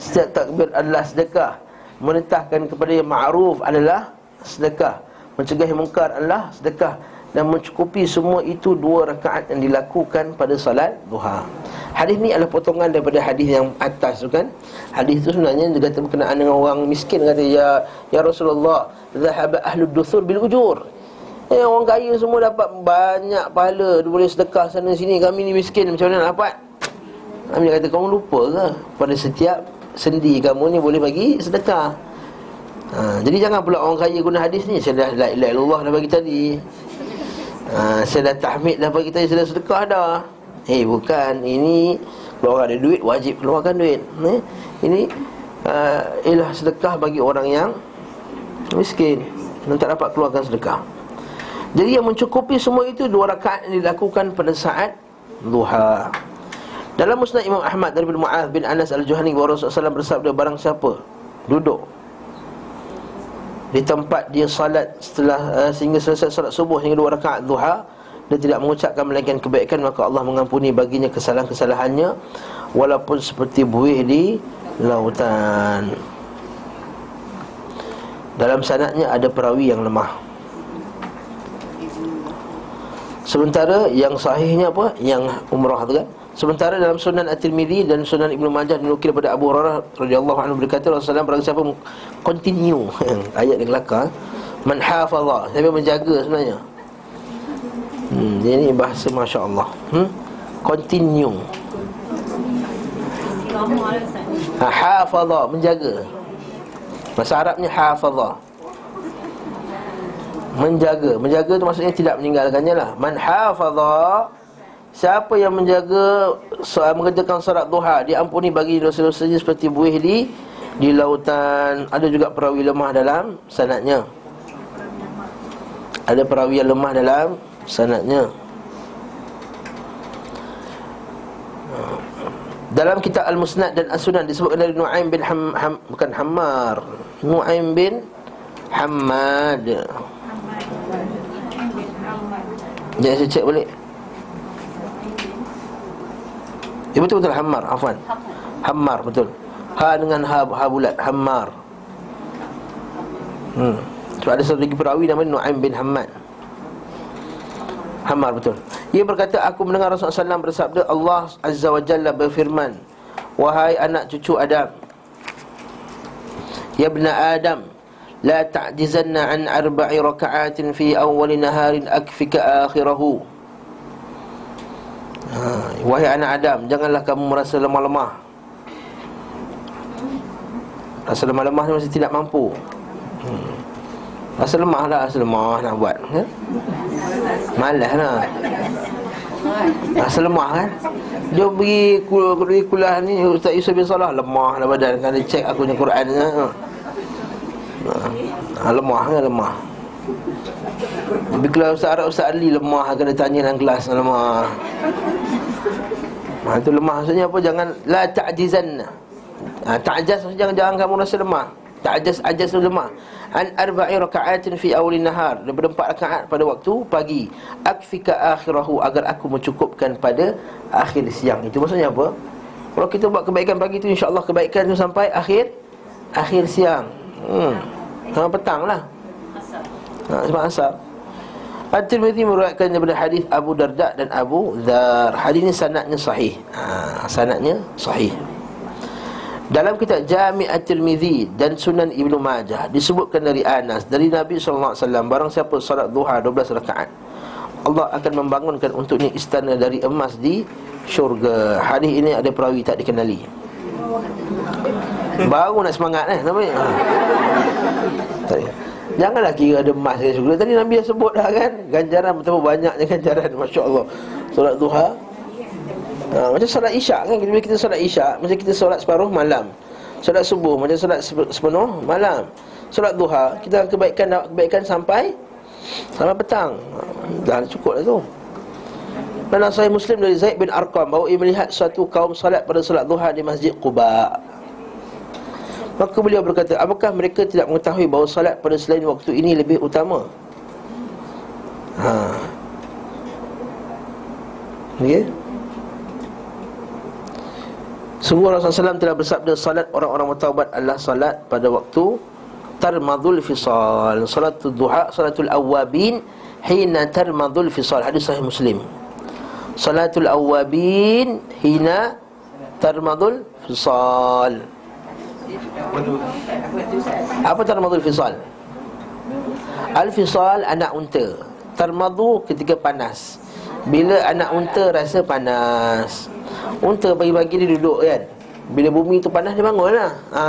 Setiap takbir adalah sedekah. Menetahkan kepada yang ma'ruf adalah sedekah. Mencegah yang mungkar adalah sedekah dan mencukupi semua itu dua rakaat yang dilakukan pada salat duha. Hadis ni adalah potongan daripada hadis yang atas tu kan. Hadis tu sebenarnya kata berkenaan dengan orang miskin kata ya ya Rasulullah, zahaba ahlud dusur bil ujur. Eh orang kaya semua dapat banyak pahala, dia boleh sedekah sana sini, kami ni miskin macam mana nak dapat? Nabi kata kamu lupa ke pada setiap sendi kamu ni boleh bagi sedekah. Ha, jadi jangan pula orang kaya guna hadis ni Saya dah la ilaha illallah dah bagi tadi ha, Saya dah tahmid dah bagi tadi Saya dah sedekah dah? Eh hey, bukan. Ini Kalau ada duit wajib keluarkan duit. Eh? Ini uh, Ialah sedekah bagi orang yang Miskin. Dan tak dapat keluarkan sedekah. Jadi yang mencukupi semua itu Dua rakaat yang dilakukan pada saat Duha. Dalam musnad Imam Ahmad Daripada Mu'ad bin Anas al-Juhani Rasulullah SAW bersabda Barang siapa Duduk di tempat dia salat setelah uh, sehingga selesai salat subuh hingga dua rakaat duha dia tidak mengucapkan melainkan kebaikan maka Allah mengampuni baginya kesalahan-kesalahannya walaupun seperti buih di lautan. Dalam sanadnya ada perawi yang lemah. Sementara yang sahihnya apa? Yang umrah tu kan Sementara dalam Sunan At-Tirmidzi dan Sunan Ibnu Majah dinukil daripada Abu Hurairah radhiyallahu anhu berkata Rasulullah SAW siapa continue ayat yang kelakar man hafadha siapa menjaga sebenarnya. Hmm dia ni bahasa masya-Allah. Hmm? Continue. Ha, hafadha menjaga. Bahasa Arabnya hafadha. Menjaga. Menjaga tu maksudnya tidak meninggalkannya lah. Man hafadha Siapa yang menjaga soal mengerjakan solat duha diampuni bagi dosa-dosanya seperti buih di di lautan. Ada juga perawi lemah dalam sanadnya. Ada perawi yang lemah dalam sanadnya. Dalam kitab Al-Musnad dan As-Sunan disebutkan dari Nuaim bin Ham, Ham bukan Hammar. Nuaim bin Hammad. Jangan saya cek balik. Ya betul betul Hammar, afwan. Hammar betul. Ha dengan ha, ha bulat Hammar. Hmm. Sebab ada satu lagi perawi namanya Nuaim bin Hammad. Hammar betul. Ia berkata aku mendengar Rasulullah SAW bersabda Allah Azza wa Jalla berfirman Wahai anak cucu Adam Ya ibna Adam La ta'jizanna an arba'i raka'atin fi awwali naharin akfika akhirahu ha, Wahai anak Adam Janganlah kamu merasa lemah-lemah. Rasa lemah-lemah ni masih tidak mampu. Hmm. Rasa lemah lah Rasa lemah nak buat ya? Malas lah. Rasa lemah kan? Dia pergi kuliah, kuliah, ni Ustaz Yusuf bin Salah Lemah lah badan. Kan dia cek aku ni Quran ni ha. ha, Lemah kan lemah Tapi kalau Ustaz Arab Ustaz Ali lemah Kena tanya dalam kelas Lemah Ha, itu lemah maksudnya apa? Jangan la ta'jizanna. Ha, ta'jaz maksudnya jangan, jangan kamu rasa lemah. Ta'jaz ajaz tu lemah. An arba'i raka'atin fi awli nahar. Daripada empat rakaat pada waktu pagi. Akfika akhirahu agar aku mencukupkan pada akhir siang. Itu maksudnya apa? Kalau kita buat kebaikan pagi tu insya-Allah kebaikan tu sampai akhir akhir siang. Hmm. Sampai petang lah. Ha, sebab asar. At-Tirmidzi meriwayatkan daripada hadis Abu Darda dan Abu Dzar. Hadis ini sanadnya sahih. Ha, sanadnya sahih. Dalam kitab Jami' At-Tirmidzi dan Sunan Ibnu Majah disebutkan dari Anas dari Nabi wasallam barang siapa solat duha 12 rakaat Allah akan membangunkan untuknya istana dari emas di syurga. Hadis ini ada perawi tak dikenali. Baru nak semangat eh namanya. Ha. Tak. Janganlah kira ada emas ke syurga Tadi Nabi dah sebut dah kan? Ganjaran betapa banyaknya ganjaran Masya Allah Solat duha. Ha, Macam solat isyak kan? Bila kita solat isyak Macam kita solat separuh malam. Solat subuh Macam solat sepenuh malam. Solat duha Kita kebaikan kebaikan sampai Sampai petang. Dah cukup lah tu. Dan saya Muslim dari Zaid bin Arqam Bahawa ia melihat suatu kaum salat pada solat duha di Masjid Quba Maka beliau berkata Apakah mereka tidak mengetahui bahawa salat pada selain waktu ini lebih utama? Ha. Okay Sungguh Rasulullah SAW telah bersabda Salat orang-orang bertaubat adalah salat pada waktu Tarmadul fisal. Salatul duha, salatul awabin Hina tarmadul fisal. Hadis sahih muslim. Salatul awabin Hina tarmadul fisal Apa tarmadul fisal? Al-fisal anak unta. Tarmadu ketika panas. Bila anak unta rasa panas. Unta pagi-pagi dia duduk kan? Bila bumi tu panas dia bangun lah. Ha.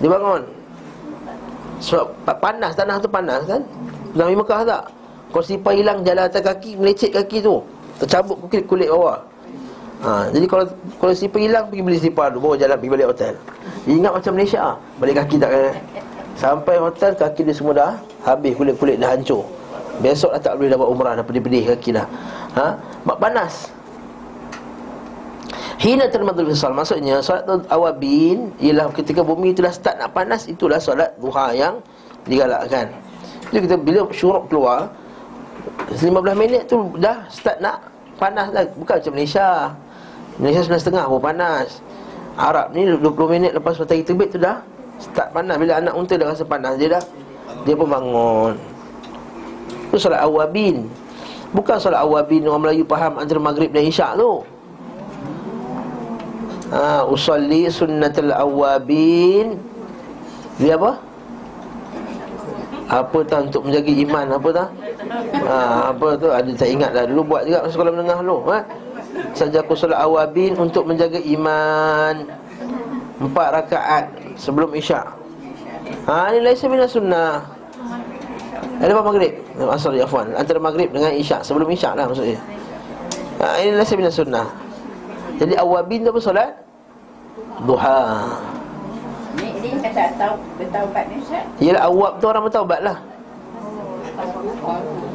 Dia bangun. Sebab panas tanah tu panas kan? Nabi Mekah tak? Kalau sipar hilang jalan atas kaki Melecet kaki tu. Tercabut kulit, kulit bawah ha. Jadi kalau kalau sipar hilang Pergi beli tu Bawa jalan pergi balik hotel Ingat macam Malaysia ah. Balik kaki tak kena Sampai hotel kaki dia semua dah Habis kulit-kulit dah hancur Besok dah tak boleh dapat umrah Dah pedih-pedih kaki dah ha? Mak panas Hina termadul fisal Maksudnya solat tu awabin Ialah ketika bumi tu dah start nak panas Itulah solat duha yang digalakkan Jadi kita bila syuruk keluar 15 minit tu dah start nak panas dah Bukan macam Malaysia Malaysia 9.30 pun panas Arab ni 20 minit lepas matahari terbit tu dah Start panas Bila anak unta dah rasa panas Dia dah Dia pun bangun Itu solat awabin Bukan solat awabin Orang Melayu faham antara maghrib dan isyak tu ha, Usalli sunnatul awabin Dia apa? Apa tak untuk menjaga iman Apa tak? Ha, apa tu? Ada tak ingat dah Dulu buat juga sekolah menengah dulu ha? Saja aku solat awabin Untuk menjaga iman. Empat rakaat Sebelum isyak. Ha, ini laisa minas sunnah. Ada lepas maghrib? Asal ya afwan. Antara maghrib dengan isyak. Sebelum isyak lah maksudnya. Ha, Ini nasi bina sunnah. Jadi awabin tu apa solat? Duha. Ni ni kata tahu bertaubat ni Ustaz. Yelah awab tu orang bertaubat lah. Adalah.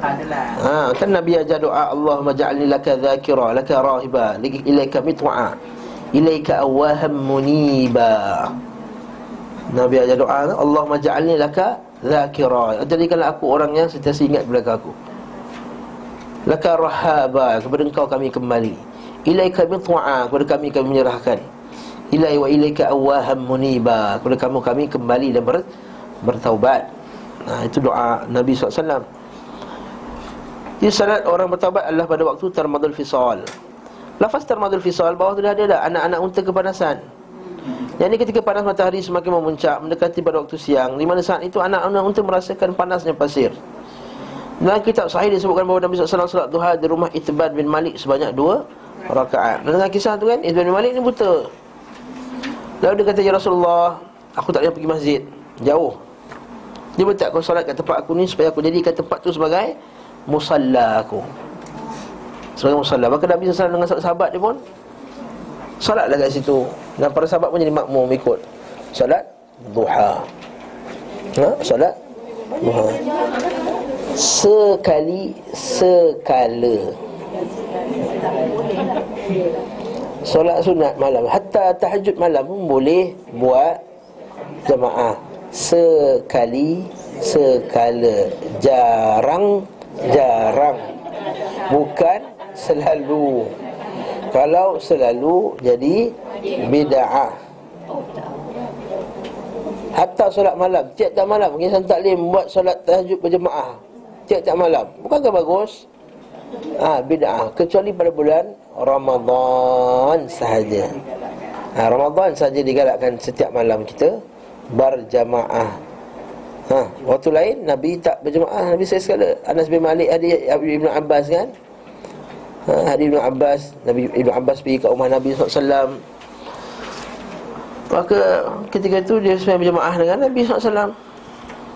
Ha, Kan Nabi ajar doa Allahumma ja'alni laka dhakira Laka rahiba Ilaika mitwa'a Ilaika awaham muniba. Nabi ajar doa Allahumma ja'alni laka dhakira. Jadikanlah aku orang yang sentiasa ingat belakang aku. Laka rahaba Kepada engkau kami kembali. Ilaika mitwa'a Kepada kami kami menyerahkan. Ilai wa ilaika awaham muniba Kepada kamu kami kembali dan ber, bertaubat. Nah itu doa Nabi SAW Jadi salat orang bertaubat adalah pada waktu Tarmadul Fisal. Lafaz Tarmadul Fisal bawah tu dah ada dah. Anak-anak unta kepanasan. Yang ini ketika panas matahari semakin memuncak Mendekati pada waktu siang Di mana saat itu anak-anak unta merasakan panasnya pasir. Dalam kitab sahih disebutkan bahawa Nabi SAW salat duha di rumah Itban bin Malik sebanyak dua rakaat. Dan dengan kisah tu kan Itban bin Malik ni buta. Lalu dia kata Ya Rasulullah Aku tak boleh pergi masjid. Jauh. Dia minta aku solat kat tempat aku ni Supaya aku jadikan tempat tu sebagai Musalla aku. Sebagai musalla. Maka Nabi SAW dengan sahabat dia pun Solatlah kat situ. Dan para sahabat pun jadi makmum ikut. Solat Duha. Ha? Solat Duha. Sekali Sekala. Solat sunat malam. Hatta tahajud malam pun boleh Buat jamaah. Sekali Sekala. Jarang Jarang. Bukan selalu. Kalau selalu Jadi Bida'ah Hatta solat malam. Tiap-tiap malam. Mungkin taklim Buat solat tahajud berjemaah. Tiap-tiap malam. Bukankah bagus? Ah ha, bid'ah. Kecuali pada bulan Ramadan sahaja. Ha, Ramadan sahaja digalakkan setiap malam kita. Berjamaah. Ha, waktu lain Nabi tak berjemaah, Nabi saya sekala. Anas bin Malik ada Ibnu Abbas kan? Ha, ada Ibnu Abbas, Nabi Ibnu Abbas pergi ke rumah Nabi SAW Maka ketika itu dia sembahyang berjemaah dengan Nabi SAW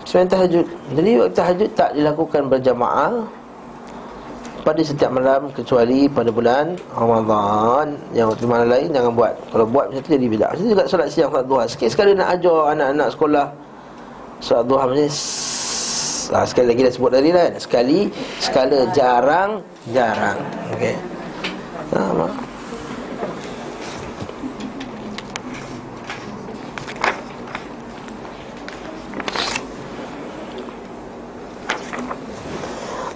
Sembahyang tahajud. Jadi waktu tahajud tak dilakukan berjamaah pada setiap malam kecuali pada bulan Ramadan. Yang waktu mana lain jangan buat. Kalau buat macam tu jadi bidah macam juga solat siang solat duha. Sikit sekali nak ajar anak-anak sekolah solat duha macam ha, sekali lagi dah sebut tadi kan? Sekali sekala jarang jarang. Okey. Ha, mak.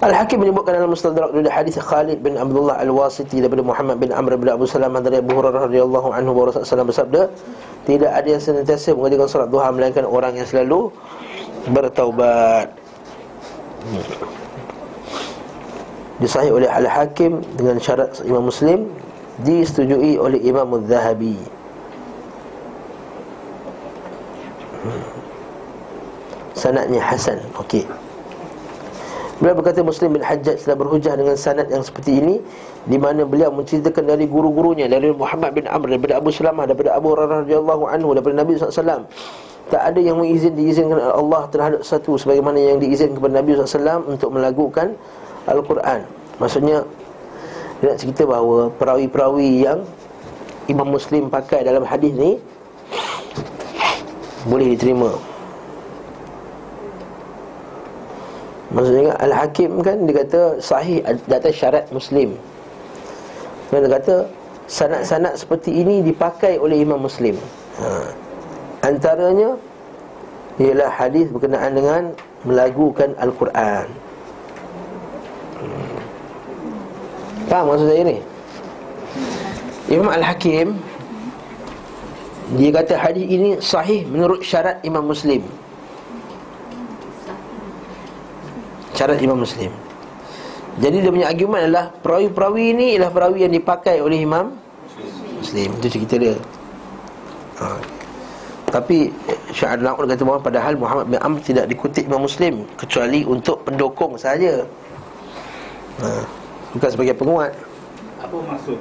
Al-Hakim menyebutkan dalam Mustadrak dari hadis Khalid bin Abdullah Al-Wasiti daripada Muhammad bin Amr bin Abu Salamah dari Abu Hurairah radhiyallahu anhu bahawa Rasulullah bersabda, tidak ada yang senantiasa mengerjakan solat duha melainkan orang yang selalu bertaubat. Disahih oleh Al-Hakim dengan syarat Imam Muslim disetujui oleh Imam Az-Zahabi. Sanadnya hasan. Okey. Beliau berkata Muslim bin Hajjaj telah berhujah dengan sanad yang seperti ini di mana beliau menceritakan dari guru-gurunya dari Muhammad bin Amr daripada Abu Salamah daripada Abu Hurairah radhiyallahu anhu daripada Nabi SAW tak ada yang mengizin diizinkan Allah terhadap satu sebagaimana yang diizinkan kepada Nabi SAW untuk melakukan Al-Quran. Maksudnya dia nak cerita bahawa perawi-perawi yang Imam Muslim pakai dalam hadis ni boleh diterima Maksudnya Al-Hakim kan dia kata sahih di atas syarat Muslim. Dan dia kata sanad-sanad seperti ini dipakai oleh Imam Muslim. Ha. Antaranya ialah hadis berkenaan dengan melagukan Al-Quran. Hmm. Faham maksud saya ni? Imam Al-Hakim dia kata hadis ini sahih menurut syarat Imam Muslim. Syarat Imam Muslim Jadi dia punya argument adalah Perawi-perawi ni ialah perawi yang dipakai oleh Imam Muslim Itu cerita dia ha. Tapi Syekh Adnan Na'ud kata bahawa Padahal Muhammad bin Amr tidak dikutip Imam Muslim Kecuali untuk pendukung saja ha. Bukan sebagai penguat Apa maksud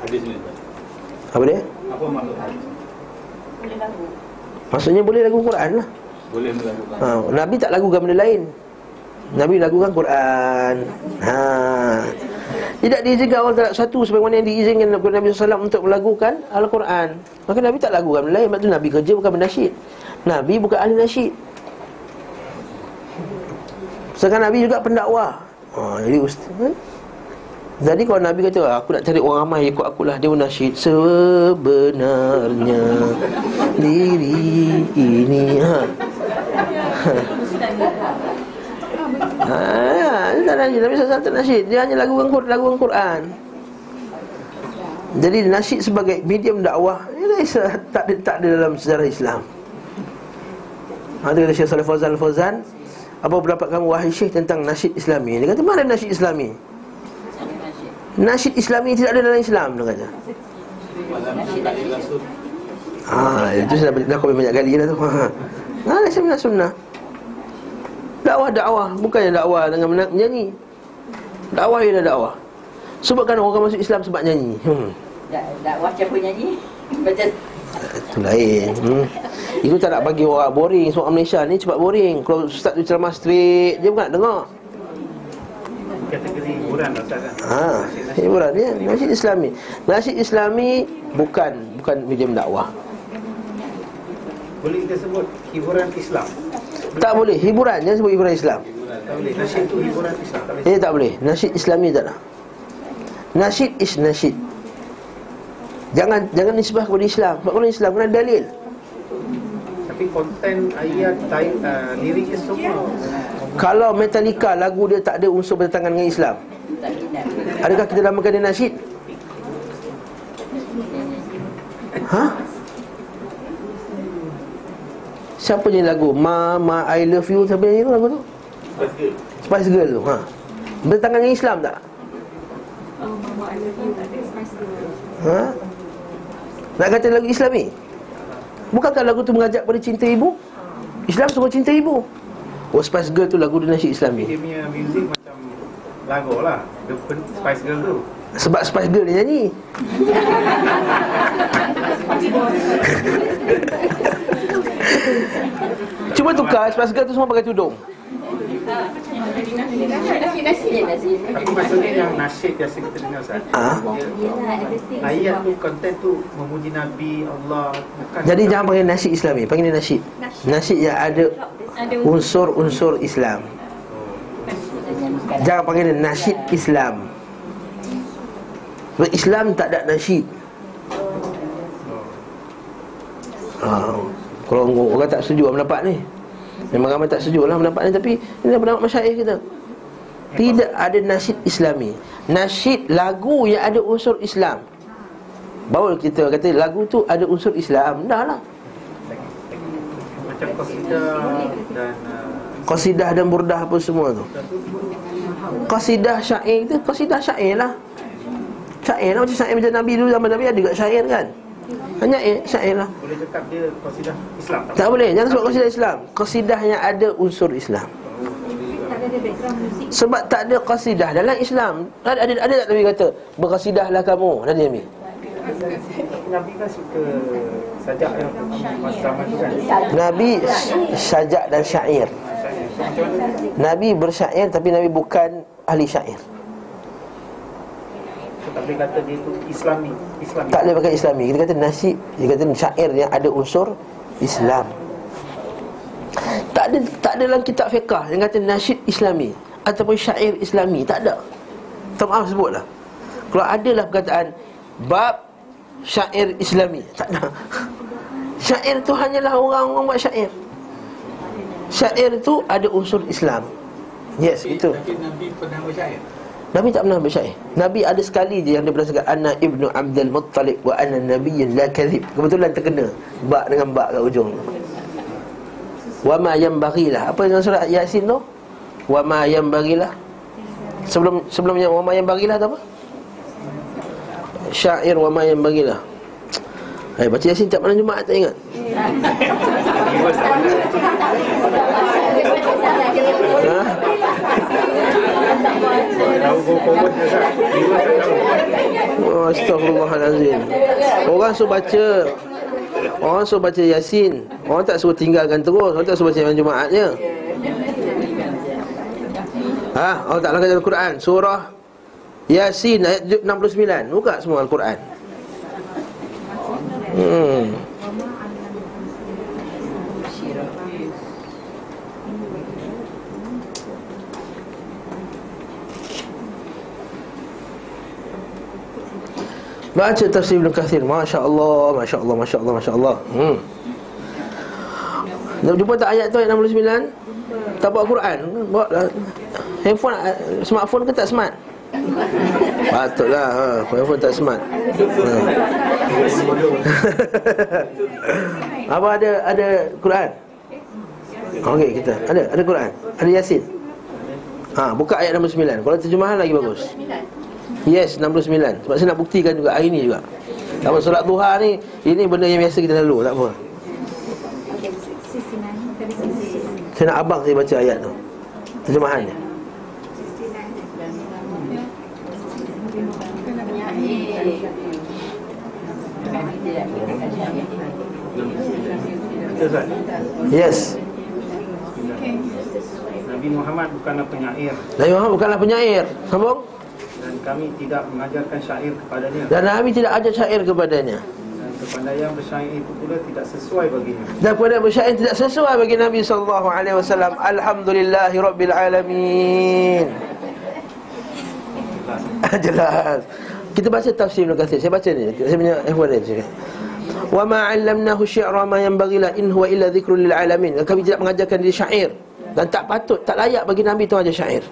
hadis ni? Apa dia? Apa maksud hadis? Boleh lagu. Maksudnya boleh lagu Quran lah Boleh melakukan ha. Nabi tak lagukan benda lain Nabi lagukan Quran. Ha. Tidak diizinkan orang tak satu Sebagaimana yang diizinkan Nabi SAW Untuk melagukan Al-Quran. Maka Nabi tak lagukan benda lain tu Nabi kerja bukan bernasyid Nabi bukan ahli nasyid Sedangkan Nabi juga pendakwah. Ha, Jadi ustaz eh? Jadi kalau Nabi kata "Ah, Aku nak cari orang ramai ikut akulah Dia nasyid Sebenarnya Diri ini ha. Ha, dia tak nasyid Nabi nasyid Dia hanya lagu Quran, lagu Quran Jadi nasyid sebagai medium dakwah Ini tak ada, tak ada dalam sejarah Islam Ada kata Syekh Salih Fawzan Al-Fawzan Apa pendapat kamu wahai Syekh tentang nasyid Islami Dia kata mana nasyid Islami Nasyid Islami tidak ada dalam Islam Dia kata Ah, itu sudah dah komen banyak kali dah tu. Ha. Saya minat sunnah. Dakwah dakwah, bukannya dakwah dengan menyanyi. Dakwah ialah dakwah. Sebabkan orang masuk Islam sebab nyanyi. Hmm. Dak- Dakwah siapa nyanyi? Baca Itu lain. Hmm. Itu tak nak bagi orang boring Sebab Malaysia ni cepat boring Kalau ustaz tu ceramah straight Dia bukan nak dengar Kategori hiburan Ustaz kan Ha, hiburan dia Nasyid Islami Nasyid Islami bukan bukan medium dakwah Boleh kita sebut hiburan Islam Tak boleh hiburan Jangan sebut hiburan Islam. Tak boleh Nasyid tu hiburan Islam Tak boleh Eh tak boleh. Nasyid Islami tak nak. Nasyid is nasyid. Jangan jangan nisbah kepada Islam. Sebab kalau Islam kena dalil. Tapi konten ayat tai, uh, Liriknya semua. Kalau Metallica lagu dia tak ada unsur bertentangan dengan Islam. Adakah kita namakan dia nasyid? Ha? Siapa nyanyi lagu Mama I love you Siapa nyanyi tu lagu tu? Spice Girl tu ha. Bertentangan dengan Islam tak? Oh, Mama I love you. Tak ada Spice Girl. Ha? Nak kata lagu Islami? Bukankah lagu tu mengajak pada cinta ibu? Islam semua cinta ibu Oh Spice Girl tu lagu dia nasyid Islami Dia punya music macam Lagu lah Spice Girl tu Sebab Spice Girl dia nyanyi Cuba tukar Spice Girl tu semua pakai tudung. Tapi maksudnya yang nasyid biasa kita dengar Ustaz. Ha? Dia- Ayat tu konten tu memuji Nabi Allah bukan Jadi jangan panggil nasyid Islami Panggil dia nasyid Nasyid yang ada Ada unsur-unsur Islam. Jangan panggil dia nasyid Islam. Sebab Islam tak ada nasyid ha. Kalau orang tak setuju dengan pendapat ni. Memang ramai tak setuju lah pendapat ni Tapi ini adalah pendapat masyarakat kita. Tidak ada nasyid Islami. Nasyid lagu yang ada unsur Islam. Baru kita kata lagu tu ada unsur Islam. Dah lah. Macam qasidah dan uh, Qasidah dan burdah apa semua tu. Qasidah syair tu Qasidah syair lah. Syair lah macam syair macam Nabi dulu Zaman Nabi ada juga syair kan Hanya eh, syair lah boleh cakap dia qasidah Islam tak? Tak boleh. Jangan sebut qasidah Islam. Qasidah yang ada unsur Islam. Sebab tak ada qasidah dalam Islam. Ada, ada, ada tak Nabi kata Berqasidahlah kamu? Nabi Nabi kan suka sajak yang masa zaman tu kan? Nabi sajak dan syair. Nabi bersyair Tapi Nabi bukan ahli syair tak boleh kata dia tu Islami Islami. Tak boleh pakai Islami. Kita kata nasyid Dia kata syair yang ada unsur Islam. Tak ada tak ada dalam kitab fiqah Yang kata nasyid Islami Ataupun syair Islami. Tak ada. Tak maaf sebutlah. Kalau adalah perkataan Bab syair Islami Tak ada. Syair tu hanyalah orang-orang buat syair. Syair tu ada unsur Islam. Yes, itu Tapi Nabi pernah bersyair Nabi tak pernah bersyair Nabi ada sekali je yang dia pernah cakap Ana ibnu Abdul Muttalib Wa ana nabiyyun la kadhib Kebetulan terkena Bak dengan bak kat ujung Wa ma yang bagilah Apa yang surah Yasin tu? Wa ma yang bagilah Sebelum sebelumnya wa ma tu apa? Syair wa ma yang bagilah. Hai baca Yasin tiap malam Jumaat tak ingat? Ha? Tahu go forward je Ustaz. Viewers tak tahu. Astaghfirullahalazim. Orang suruh baca Orang suruh baca Yasin. Orang tak suruh tinggalkan terus. Orang tak suruh baca malam Jumaat je Ha? Allah Ta'ala kata Al-Quran Surah Yasin ayat 69 Buka semua Al-Quran. Hmm Baca tafsir Ibn Kathir. Masya Allah Masya Allah Masya Allah Masya Allah hmm. Jumpa tak ayat tu ayat 69 Tak bawa Quran? Bawa lah. Handphone eh, Smartphone ke tak smart? Patutlah ha. Handphone tak smart. Ha. Apa ada ada Quran? Okey kita. Ada ada Quran? Ada Yasin? Ha, buka ayat 69 Kalau terjemahan lagi bagus Yes, 69 Sebab saya nak buktikan juga hari ni juga. Sama solat duha ni Ini benda yang biasa kita lalu, tak apa. Saya nak abang saya baca ayat tu. Terjemahannya. Yes. Nabi Muhammad bukanlah penyair. Nabi Muhammad bukanlah penyair. Sambung dan kami tidak mengajarkan syair kepadanya. Dan Nabi tidak ajar syair kepadanya. Dan kepandaian bersyair itu pula tidak sesuai baginya. Dan pada bersyair tidak sesuai bagi Nabi SAW Alhamdulillahi Rabbil Alamin. Jelas. Kita baca tafsir Ibn Kathir. Saya baca ni. Saya punya ikhwan cakap Wa ma 'allamnahu syi'ra ma yanbaghi la in huwa illa dhikrun lil alamin. Kami tidak mengajarkan dia syair. Dan tak patut, tak layak bagi Nabi tu ajar syair.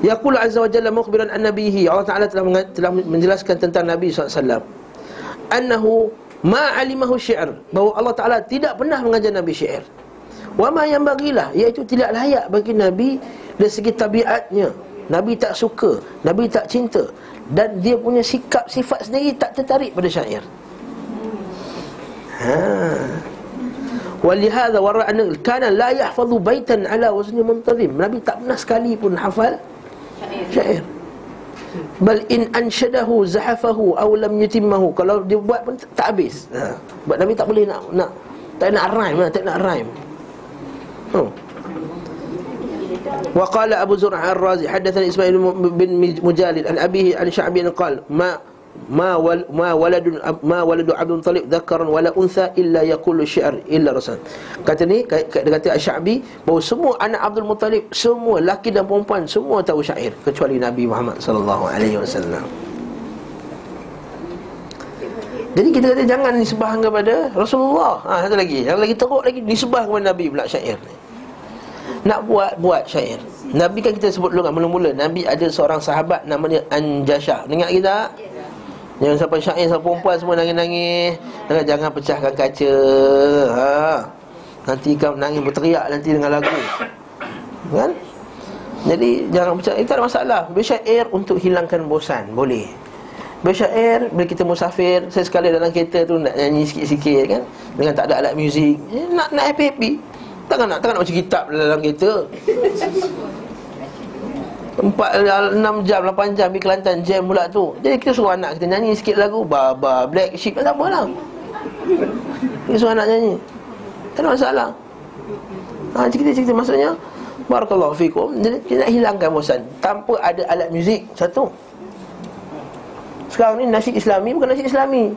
Yaqul azza wa jalla mukhbiran an nabihi. Allah Taala telah telah menjelaskan tentang Nabi SAW. Alaihi wasallam annahu ma alimahu syi'r. Bahwa Allah Taala tidak pernah mengajar Nabi syair. wa ma yambagilah iaitu tidak layak bagi Nabi dari segi tabiatnya. Nabi tak suka. Nabi tak cinta. Dan dia punya sikap sifat sendiri tak tertarik pada syair. Ha. ولهذا وراء kana la yahfazu baitan ala wazni وزن Nabi tak pernah sekali pun hafal syair bal in anshadahu zahafahu aw lam yutimmahu kalau dia buat pun tak habis ha. sebab Nabi tak boleh nak nak tak nak rhyme lah, tak nak rhyme oh. وقال أبو زرع الرازي حدثني إسماعيل بن مجالد عن أبيه عن شعبي قال ما ma wal ma waladun ma waladu Abdul Talib dhakaran wala untha illa yaqulu syi'r illa rasul. Kata ni kata kata Asy'abi bahawa semua anak Abdul Muttalib semua laki dan perempuan semua tahu syair kecuali Nabi Muhammad sallallahu alaihi wasallam. Jadi kita kata jangan disebahkan kepada Rasulullah. Ha, Satu lagi, yang lagi teruk lagi Disebah kepada Nabi pula syair Nak buat, buat syair. Nabi kan kita sebut dulu kan, mula-mula Nabi ada seorang sahabat namanya Anjasha. Dengar kita? Yang sampai syair sampai perempuan semua nangis-nangis. Jangan jangan pecahkan kaca. Ha. Nanti kau nangis berteriak nanti dengan lagu. Kan? Jadi jangan pecah itu ada masalah. Bersyair untuk hilangkan bosan, boleh. Bersyair bila kita musafir, saya sekali dalam kereta tu nak nyanyi sikit-sikit kan dengan tak ada alat muzik. Eh, nak nak happy-happy. Takkan nak takkan nak baca kitab dalam kereta. Empat, enam jam, lapan jam pergi Kelantan jam pula tu. Jadi kita suruh anak kita nyanyi sikit lagu Baba, Black Sheep, tak apa lah. Kita suruh anak nyanyi. Tak ada masalah. Ha, Cerita-cerita maksudnya Barakallahu fikum. Jadi kita nak hilangkan bosan. Tanpa ada alat muzik Satu. Sekarang ni nasi islami bukan nasi islami.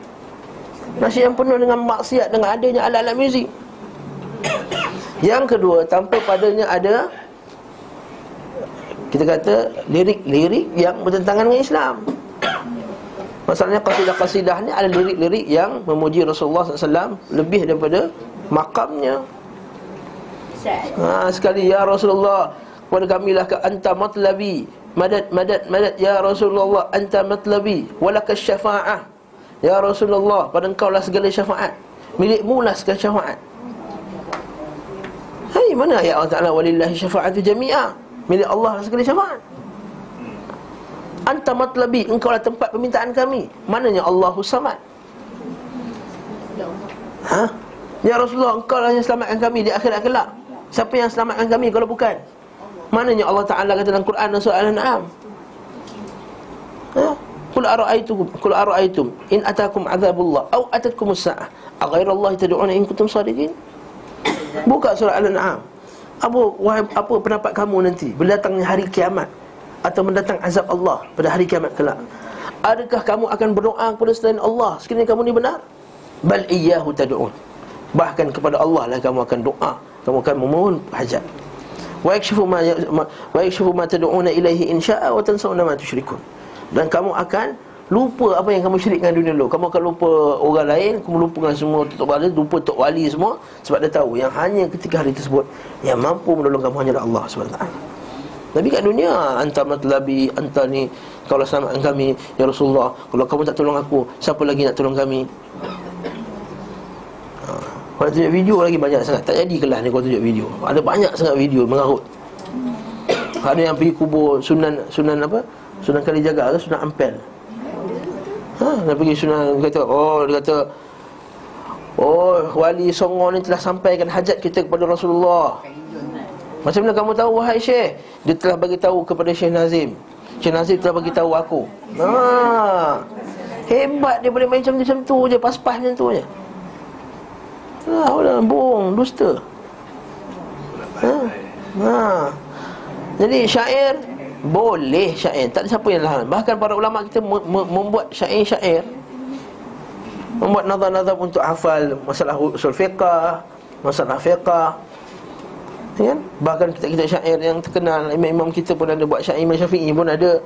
Nasi yang penuh dengan maksiat Dengan adanya alat-alat muzik. Yang kedua Tanpa padanya ada kita kata lirik-lirik yang bertentangan dengan Islam. Masalahnya qasidah-qasidah ni ada lirik-lirik yang memuji Rasulullah SAW Lebih daripada makamnya. Ha, Sekali Ya Rasulullah Kepada kamilah ke anta matlabi. Madad, madad, madad Ya Rasulullah Anta matlabi. Walaka syafa'ah. Ya Rasulullah Pada engkau lah segala syafaat. Milikmu lah segala syafaat. Hai mana ayat Allah Ta'ala Walillahi syafa'atu jami'ah Milik Allah lah segala syafaat. Anta matlabi Engkau lah tempat permintaan kami. Mananya Allahu samad. Ha? Ya Rasulullah Engkau lah yang selamatkan kami di akhirat kelak. Siapa yang selamatkan kami kalau bukan? Mananya Allah Ta'ala kata dalam Quran dan surah Al-An'am. Ha? Qul ara'aytum qul ara'aytum in atakum azabullah aw atatkum as-sa'ah aghayra Allah tad'una in kuntum sadiqin? Buka surah Al-An'am apa wahai apa pendapat kamu nanti? Bila datangnya hari kiamat atau mendatang azab Allah pada hari kiamat kelak? Adakah kamu akan berdoa kepada selain Allah? Sekiranya kamu ni benar? Bal iyyahu tad'un. Bahkan kepada Allah lah kamu akan doa. Kamu akan memohon hajat. Wa yakshifu ma wa yakshifu ma tad'una ilaihi in syaa wa tansawna ma tusyrikun. Dan kamu akan lupa apa yang kamu syirikkan dunia dulu. Kamu akan lupa orang lain kamu lupakan semua tok wali lupa tok wali semua sebab dia tahu yang hanya ketika hari tersebut yang mampu menolong kamu hanyalah Allah SWT tapi kat dunia Anta matlabi Anta ni Kalau selamatkan kami Ya Rasulullah. Kalau kamu tak tolong aku Siapa lagi nak tolong kami? Ha. Kalau tunjuk video lagi banyak sangat. Tak jadi kelas ni kalau tunjuk video. Ada banyak sangat video mengarut. Ada yang pergi kubur Sunan Sunan apa? Sunan Kalijaga ke? Sunan Ampel Ha, pergi Sunan kata, oh dia kata Oh, wali Songo ni telah sampaikan hajat kita kepada Rasulullah macam mana kamu tahu wahai Syekh? Dia telah bagi tahu kepada Syekh Nazim. Syekh Nazim telah bagi tahu aku. Ha. Hebat dia boleh main macam macam tu je, pas-pas macam tu je. Ha, udah bohong, dusta. Ha. ha. Jadi syair boleh syair, tak ada siapa yang larang. Bahkan para ulama kita membuat syair-syair. Membuat nazar-nazar untuk hafal masalah usul fiqah, masalah fiqah kan? Bahkan kitab-kitab syair yang terkenal Imam-imam kita pun ada buat syair. Imam Syafi'i pun ada.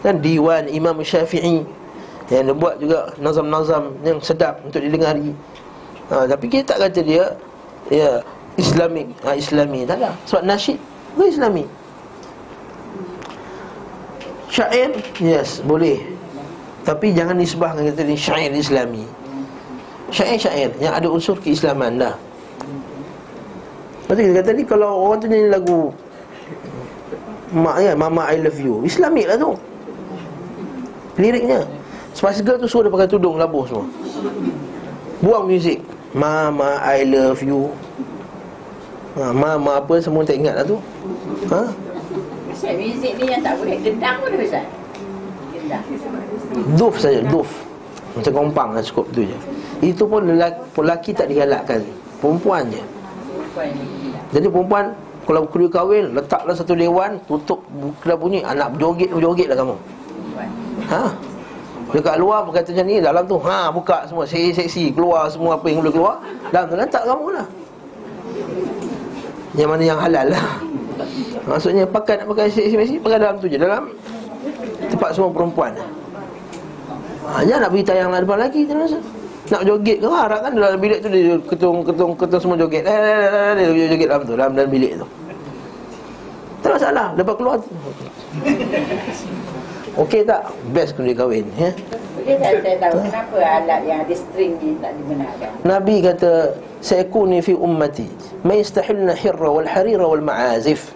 Kan? Diwan Imam Syafi'i. Yang dia buat juga nazam-nazam yang sedap untuk didengari. Ha, Tapi kita tak kata dia Ya Islamik ha, Islami Tak ada. Sebab nasyid Bukan Islami Syair? Yes Boleh. Tapi jangan nisbahkan kata ni Syair Islami. Syair-syair Yang ada unsur keislaman dah. Lepas kita kata ni kalau orang tu nyanyi lagu Mak ya, Mama I love you. Islamik lah tu. Liriknya. Spice Girl tu suruh dia pakai tudung labuh semua. Buang muzik. Mama I love you. Ha, Mama apa semua tak ingat lah tu. Ha? Ustaz, muzik ni yang tak boleh. Gendang pun Ustaz. Gendang Duf saja, duf. Macam kompang lah cukup tu je. Itu pun lelaki, lelaki tak digalakkan. Perempuan je. Jadi perempuan Kalau kuliah kahwin Letaklah satu dewan Tutup Kena bunyi Anak berjoget-berjoget lah kamu. Ha? Dekat luar berkata macam ni Dalam tu Ha buka semua Seksi-seksi Keluar semua apa yang boleh keluar Dalam tu letak kamu lah. Yang mana yang halal lah Maksudnya pakai nak pakai seksi-seksi Pakai dalam tu je Dalam Tempat semua perempuan ha, Jangan nak tayang lah depan lagi Terus nak joget ke harap kan dalam bilik tu dia ketung ketung ketung semua joget. Eh, eh, eh, dia joget dalam tu dalam dalam bilik tu. Tak masalah, lepas keluar. Okey tak? Best kena kahwin, ya. Boleh tak saya tahu kenapa alat yang ada string ni tak dibenarkan Nabi kata, "Sayakuni fi ummati may yastahilna hirra wal harira wal ma'azif."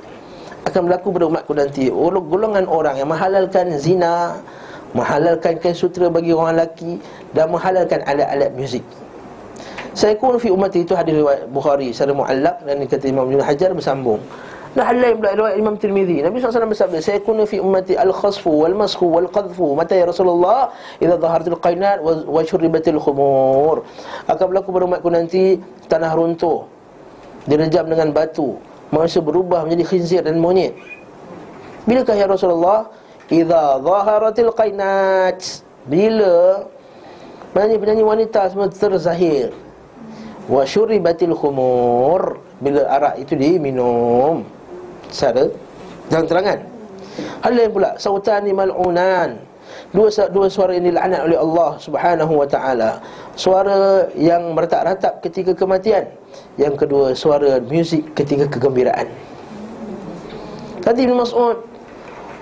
Akan berlaku pada umatku nanti golongan orang yang menghalalkan zina, menghalalkan kain sutera bagi orang lelaki dan menghalalkan alat-alat muzik. Saya kun fi ummati itu hadis riwayat Bukhari secara muallaq dan kata Imam Ibn Hajar bersambung. Nah lain pula riwayat Imam Tirmizi. Nabi SAW bersabda, "Saya kun fi ummati al-khasfu wal mashu wal qadhfu mata ya Rasulullah idza dhaharatil qainat wa syuribatil khumur." Akan berlaku pada umatku nanti tanah runtuh direjam dengan batu, manusia berubah menjadi khinzir dan monyet. Bilakah ya Rasulullah? Idza dhaharatil qainat. Bila penyanyi-penyanyi wanita semua terzahir. Wa syuribatil khumur. Bila arak itu diminum secara terang-terangan. Hal lain pula sautani mal'unan. Dua dua suara ini dilaknat oleh Allah Subhanahu wa taala. Suara yang meratap-ratap ketika kematian. Yang kedua suara muzik ketika kegembiraan. Tadi Ibn Mas'ud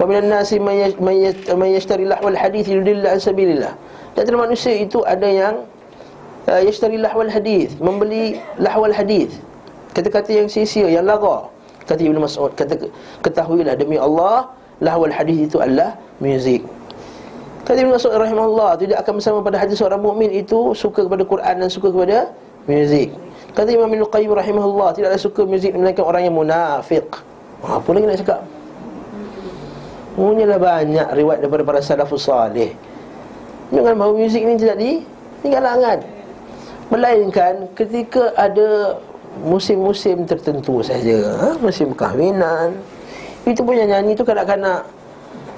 Wa minan nasi man yashtari lahwal hadith yudilla an sabilillah. Di antara manusia itu ada yang uh, yashtari lahwal hadith, membeli lahwal hadith. Kata-kata yang sia-sia, yang laga. Kata Ibnu Mas'ud, kata ketahuilah demi Allah, lahwal hadis itu adalah muzik. Kata Ibn Mas'ud rahimahullah Tidak akan bersama pada hadis seorang mukmin itu Suka kepada Quran dan suka kepada muzik. Kata Imam Ibn Qayyim rahimahullah Tidaklah suka muzik melainkan orang yang munafik ha, Apa lagi nak cakap? Punyalah banyak riwayat daripada para salafus salih. Jangan bahawa muzik ni tidak di Tinggalangan Melainkan ketika ada Musim-musim tertentu saja ha? Musim kahwinan. Itu punya nyanyi tu kanak-kanak.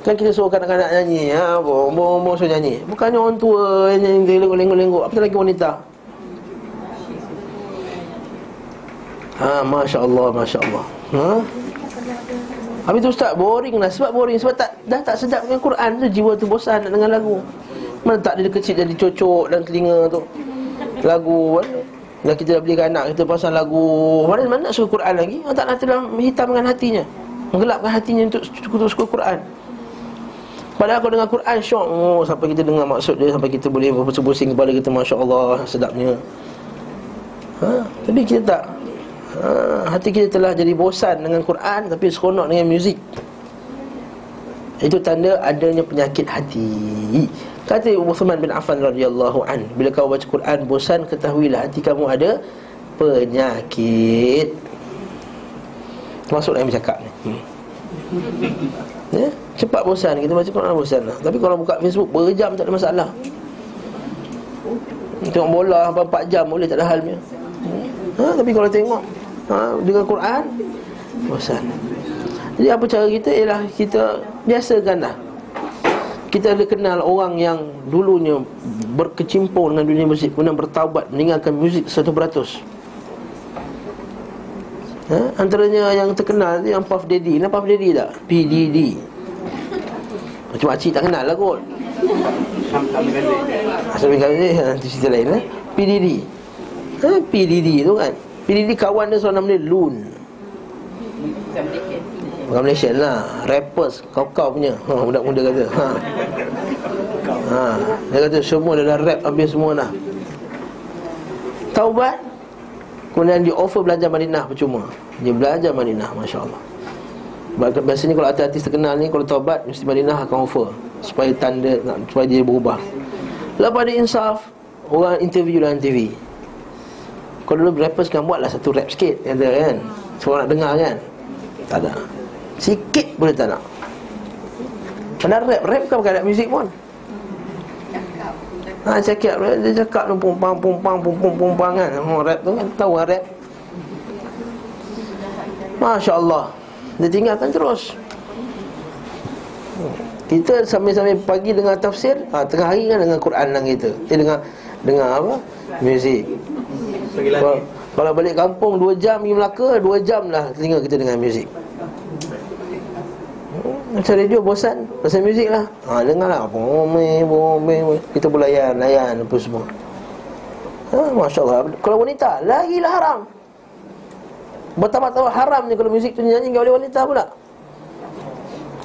Kan kita suruh kanak-kanak nyanyi ya, Bohong-bohong suruh nyanyi. Bukannya orang tua yang nyanyi lenggok-lenggok Apa lagi wanita? Ha, Masya Allah, Masya Allah ha? Habis tu Ustaz, boring lah. Sebab boring, sebab tak, dah tak sedap dengan Quran tu. Jiwa tu bosan nak dengar lagu. Mana tak dia kecil jadi cocok dalam telinga tu. Lagu kan Dan kita dah belikan anak kita pasal lagu Mana mana nak suka Quran lagi? Tak nak dalam hitamkan hatinya. Menggelapkan hatinya untuk suka Quran. Padahal kalau dengar Quran syok. Oh, Sampai kita dengar maksud dia Sampai kita boleh berpusing kepala kita Masya Allah sedapnya. Ha? Tapi kita tak. Ha? Hati kita telah jadi bosan dengan Quran Tapi seronok dengan muzik. Itu tanda adanya penyakit hati Kata Uthman bin Affan radhiyallahu an Bila kau baca Quran bosan Ketahuilah hati kamu ada Penyakit Masuk yang bercakap ni hmm. Ya? Cepat bosan Kita baca Quran bosan lah. Tapi kalau buka Facebook Berjam tak ada masalah Tengok bola Berapa jam boleh tak ada halnya ha? Tapi kalau tengok ha? Dengan Quran Bosan Jadi apa cara kita Ialah kita Biasakanlah kita ada kenal orang yang dulunya berkecimpung dengan dunia muzik kemudian bertaubat meninggalkan muzik 100%. Ha? Antaranya yang terkenal yang Puff Daddy. Kenapa Puff Daddy tak? PDD. Macam makcik tak kenal lah kot. Asal bin Khalid Nanti cerita lain eh? PDD. Ha? PDD tu kan. PDD kawan dia seorang nama dia Loon. Bukan Malaysia lah Rappers Kau-kau punya. Ha, Budak muda kata. Ha. ha. Dia kata semua dah rap Habis semua dah Taubat Kemudian dia offer belajar Madinah percuma. Dia belajar Madinah Masya Allah Biasanya kalau artis-artis terkenal ni Kalau taubat Mesti Madinah akan offer Supaya tanda Supaya dia berubah. Lepas dia insaf Orang interview dalam TV Kalau dulu rappers kan buatlah satu rap sikit Kata kan. Semua nak dengar kan? Tak ada Sikit boleh tak nak? Mana rap. Rap kan bukan rap muzik pun. Ha cakap Dia cakap tu Pumpang pumpang pumpang pumpang kan. Oh, Rap tu kan. Tahu kan rap? Masya Allah Dia tinggalkan terus. Kita sambil-sambil pagi dengar tafsir ha, Tengah hari kan dengan Quran dalam kita. Eh dengar Dengar apa? Muzik kalau, kalau balik kampung 2 jam pergi Melaka 2 jam lah telinga kita dengan muzik macam radio bosan Pasal muzik lah. Ha, Dengar lah Bome, bome, Kita pun layan Layan apa semua. Ha, Masya Allah Kalau wanita Lagilah haram. Bertambah-tambah haramnya Kalau muzik tu nyanyi oleh wanita pula.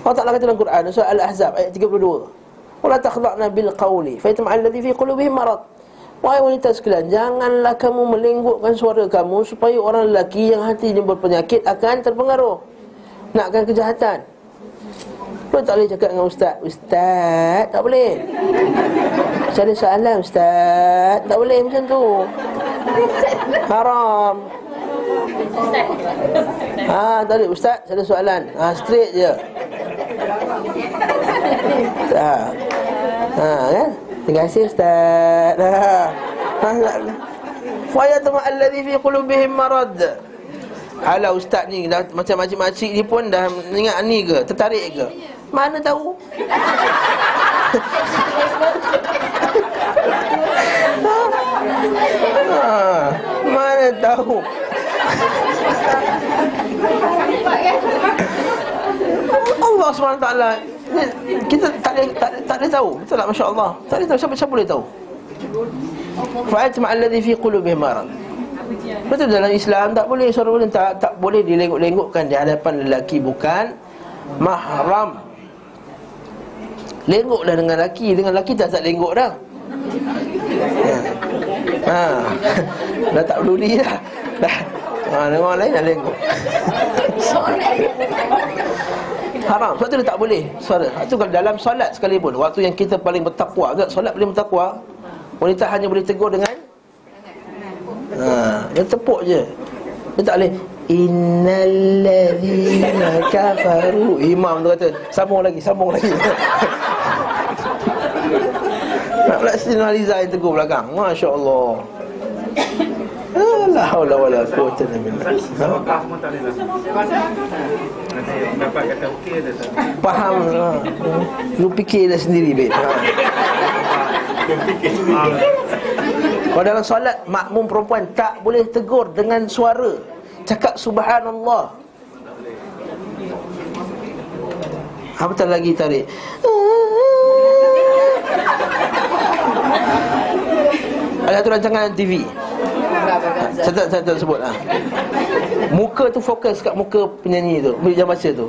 Allah Ta'ala kata dalam Quran Surah Al-Ahzab Ayat 32 Wala takhlaqna bil qawli Faitam'al ladhi fi qulubihim marad. Wahai wanita sekalian Janganlah kamu melenggukkan suara kamu Supaya orang lelaki yang hatinya berpenyakit Akan terpengaruh. Nakkan kejahatan Kau tak boleh cakap dengan ustaz. Ustaz, tak boleh. Saya ada soalan ustaz. Tak boleh macam tu. Haram. Ha, tak boleh. Ustaz, saya ada soalan. Ha, straight je. Ha, ha kan? Terima kasih ustaz. Ha, ha Fayatama alladhi fi qulubihim marad. Alah ustaz ni dah, Macam makcik-makcik ni pun dah Ingat ni ke? Tertarik ke mana tahu? ha, mana tahu? Allah SWT Kita tak boleh, tak, tak boleh tahu. Betul tak Masya Allah Tak boleh tahu. Siapa, siapa boleh tahu? Fa'at ma'alladhi fi qulubih marad. Betul dalam Islam tak boleh seorang tak tak boleh dilengok-lengokkan di hadapan lelaki bukan mahram Lenggok dah dengan laki Dengan laki tak tak lenggok dah. Ha, ha. Dah tak peduli dah. Dah. Ha, Dengan orang lain dah lenggok. Haram. Sebab tu dia tak boleh suara Sebab tu kalau dalam solat sekalipun Waktu yang kita paling bertakwa tak? Solat paling bertakwa Wanita hanya boleh tegur dengan? Ha, Dia tepuk je. Dia tak boleh Innalladzina kafaru. Imam tu kata Sambung lagi, sambung lagi pula Sina Liza yang tegur belakang Masya Allah La haula wala quwwata illa billah. Tak lah. Dapat kata okey ada tak? Faham ha. Lu fikir dah sendiri babe ha. Kalau dalam solat Makmum perempuan tak boleh tegur Dengan suara Cakap subhanallah Apatah lagi tarik Ada tu rancangan TV Saya tak, saya tak sebut lah. Muka tu fokus kat muka penyanyi tu Yang baca tu.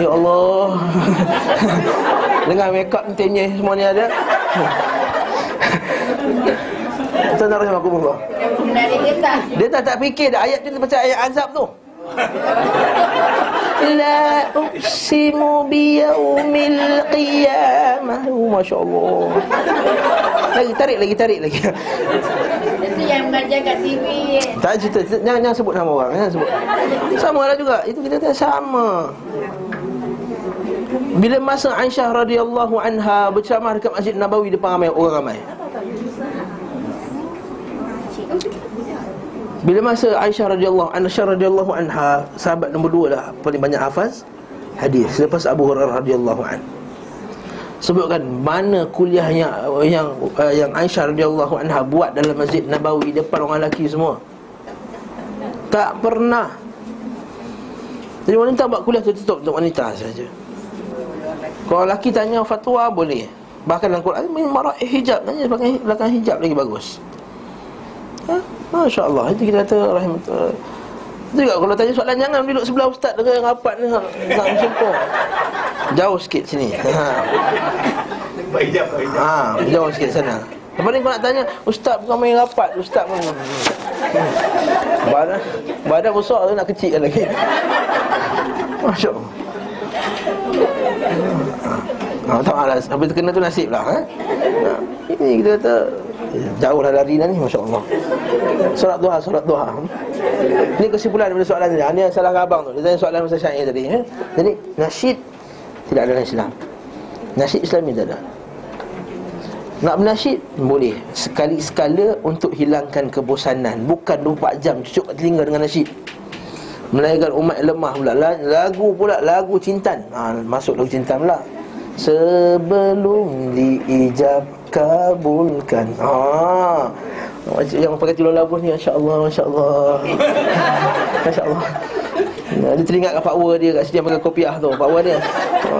Ya Allah. Dengan make up pentingnya semua ni ada. Tuan-tuan rahimahkumullah Menarik kita. Dia tak tak fikir dah ayat tu baca ayat azab tu La uqsimu biyaumil qiyamah. Oh, Masya Allah Lagi tarik lagi tarik lagi. Itu yang mengajar kat TV. Tak cerita Jangan, jangan sebut nama orang Jangan sebut. Sama lah juga. Itu kita kata sama. Bila masa Aisyah radhiyallahu anha Berceramah dekat Masjid Nabawi Depan ramai orang ramai Bila masa Aisyah radhiyallahu Aisyah radhiyallahu anha Sahabat nombor dua lah Paling banyak hafaz Hadis Selepas Abu Hurairah radhiyallahu anha sebutkan mana kuliah yang yang uh, yang Aisyah radhiyallahu anha buat dalam Masjid Nabawi depan orang lelaki semua. Tak pernah. Jadi wanita buat kuliah tertutup untuk wanita saja. Kalau lelaki tanya fatwa boleh. Bahkan dalam Quran marah hijab tanya belakang, belakang hijab lagi bagus. Masya Allah Itu kita kata rahmatullah itu juga kalau tanya soalan jangan duduk sebelah ustaz dengan yang rapat ni nak bersumpah. Jauh sikit sini. Ha. Baik baik Ha, jauh sikit sana. Lepas ni kau nak tanya, ustaz bukan main rapat, ustaz pun. Hmm. Badan badan besar tu nak kecil lagi. Masya Allah. Ha, tak malas. Habis terkena tu nasib lah ha? ha. Ini kita kata Jauh lah lari ni Masya Allah Solat duha, solat duha. Ini kesimpulan daripada soalan ni. Ini yang salah abang tu. Dia tanya soalan masa syair tadi eh? Jadi nasyid Tidak ada dalam Islam. Nasyid Islami tak ada. Nak bernasyid? Boleh. Sekali sekala Untuk hilangkan kebosanan. Bukan 24 jam Cucuk kat telinga dengan nasyid. Melainkan umat lemah pula. Lagu pula Lagu cintan. Ha, Masuk lagu cintan pula. Sebelum diijab kabulkan. Ha. Yang pakai tidur labuh ni Masya Allah Masya Allah Masya Allah Dia teringat kat power dia Kat sini yang pakai kopiah tu. Power dia. Ha.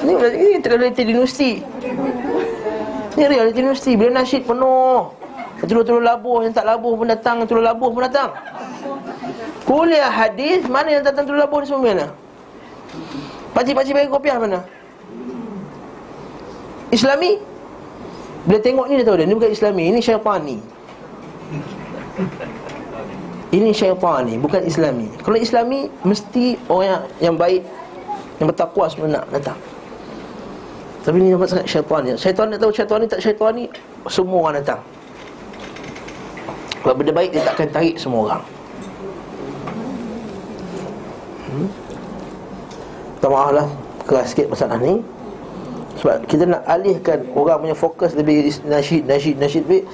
Ini, ini realiti di universiti. Ini realiti di universiti. Bila nasyid penuh Telur-telur labuh Yang tak labuh pun datang Telur labuh pun datang. Kuliah hadis Mana yang datang telur labuh ni semua mana? Pakcik-pakcik pakai kopiah mana? Islami Bila tengok ni dia tahu dia Ni bukan Islami Ini syaitani. Ini syaitani Bukan Islami. Kalau Islami Mesti orang yang, yang baik Yang bertakwa semua nak datang. Tapi ni nampak sangat syaitani. Syaitan nak tahu syaitani tak syaitani Semua orang datang. Kalau benda baik Dia takkan tarik semua orang. Hmm? Tak maaf lah Keras sikit masalah ni sebab kita nak alihkan orang punya fokus lebih nasyid, nasyid, nasyid lebih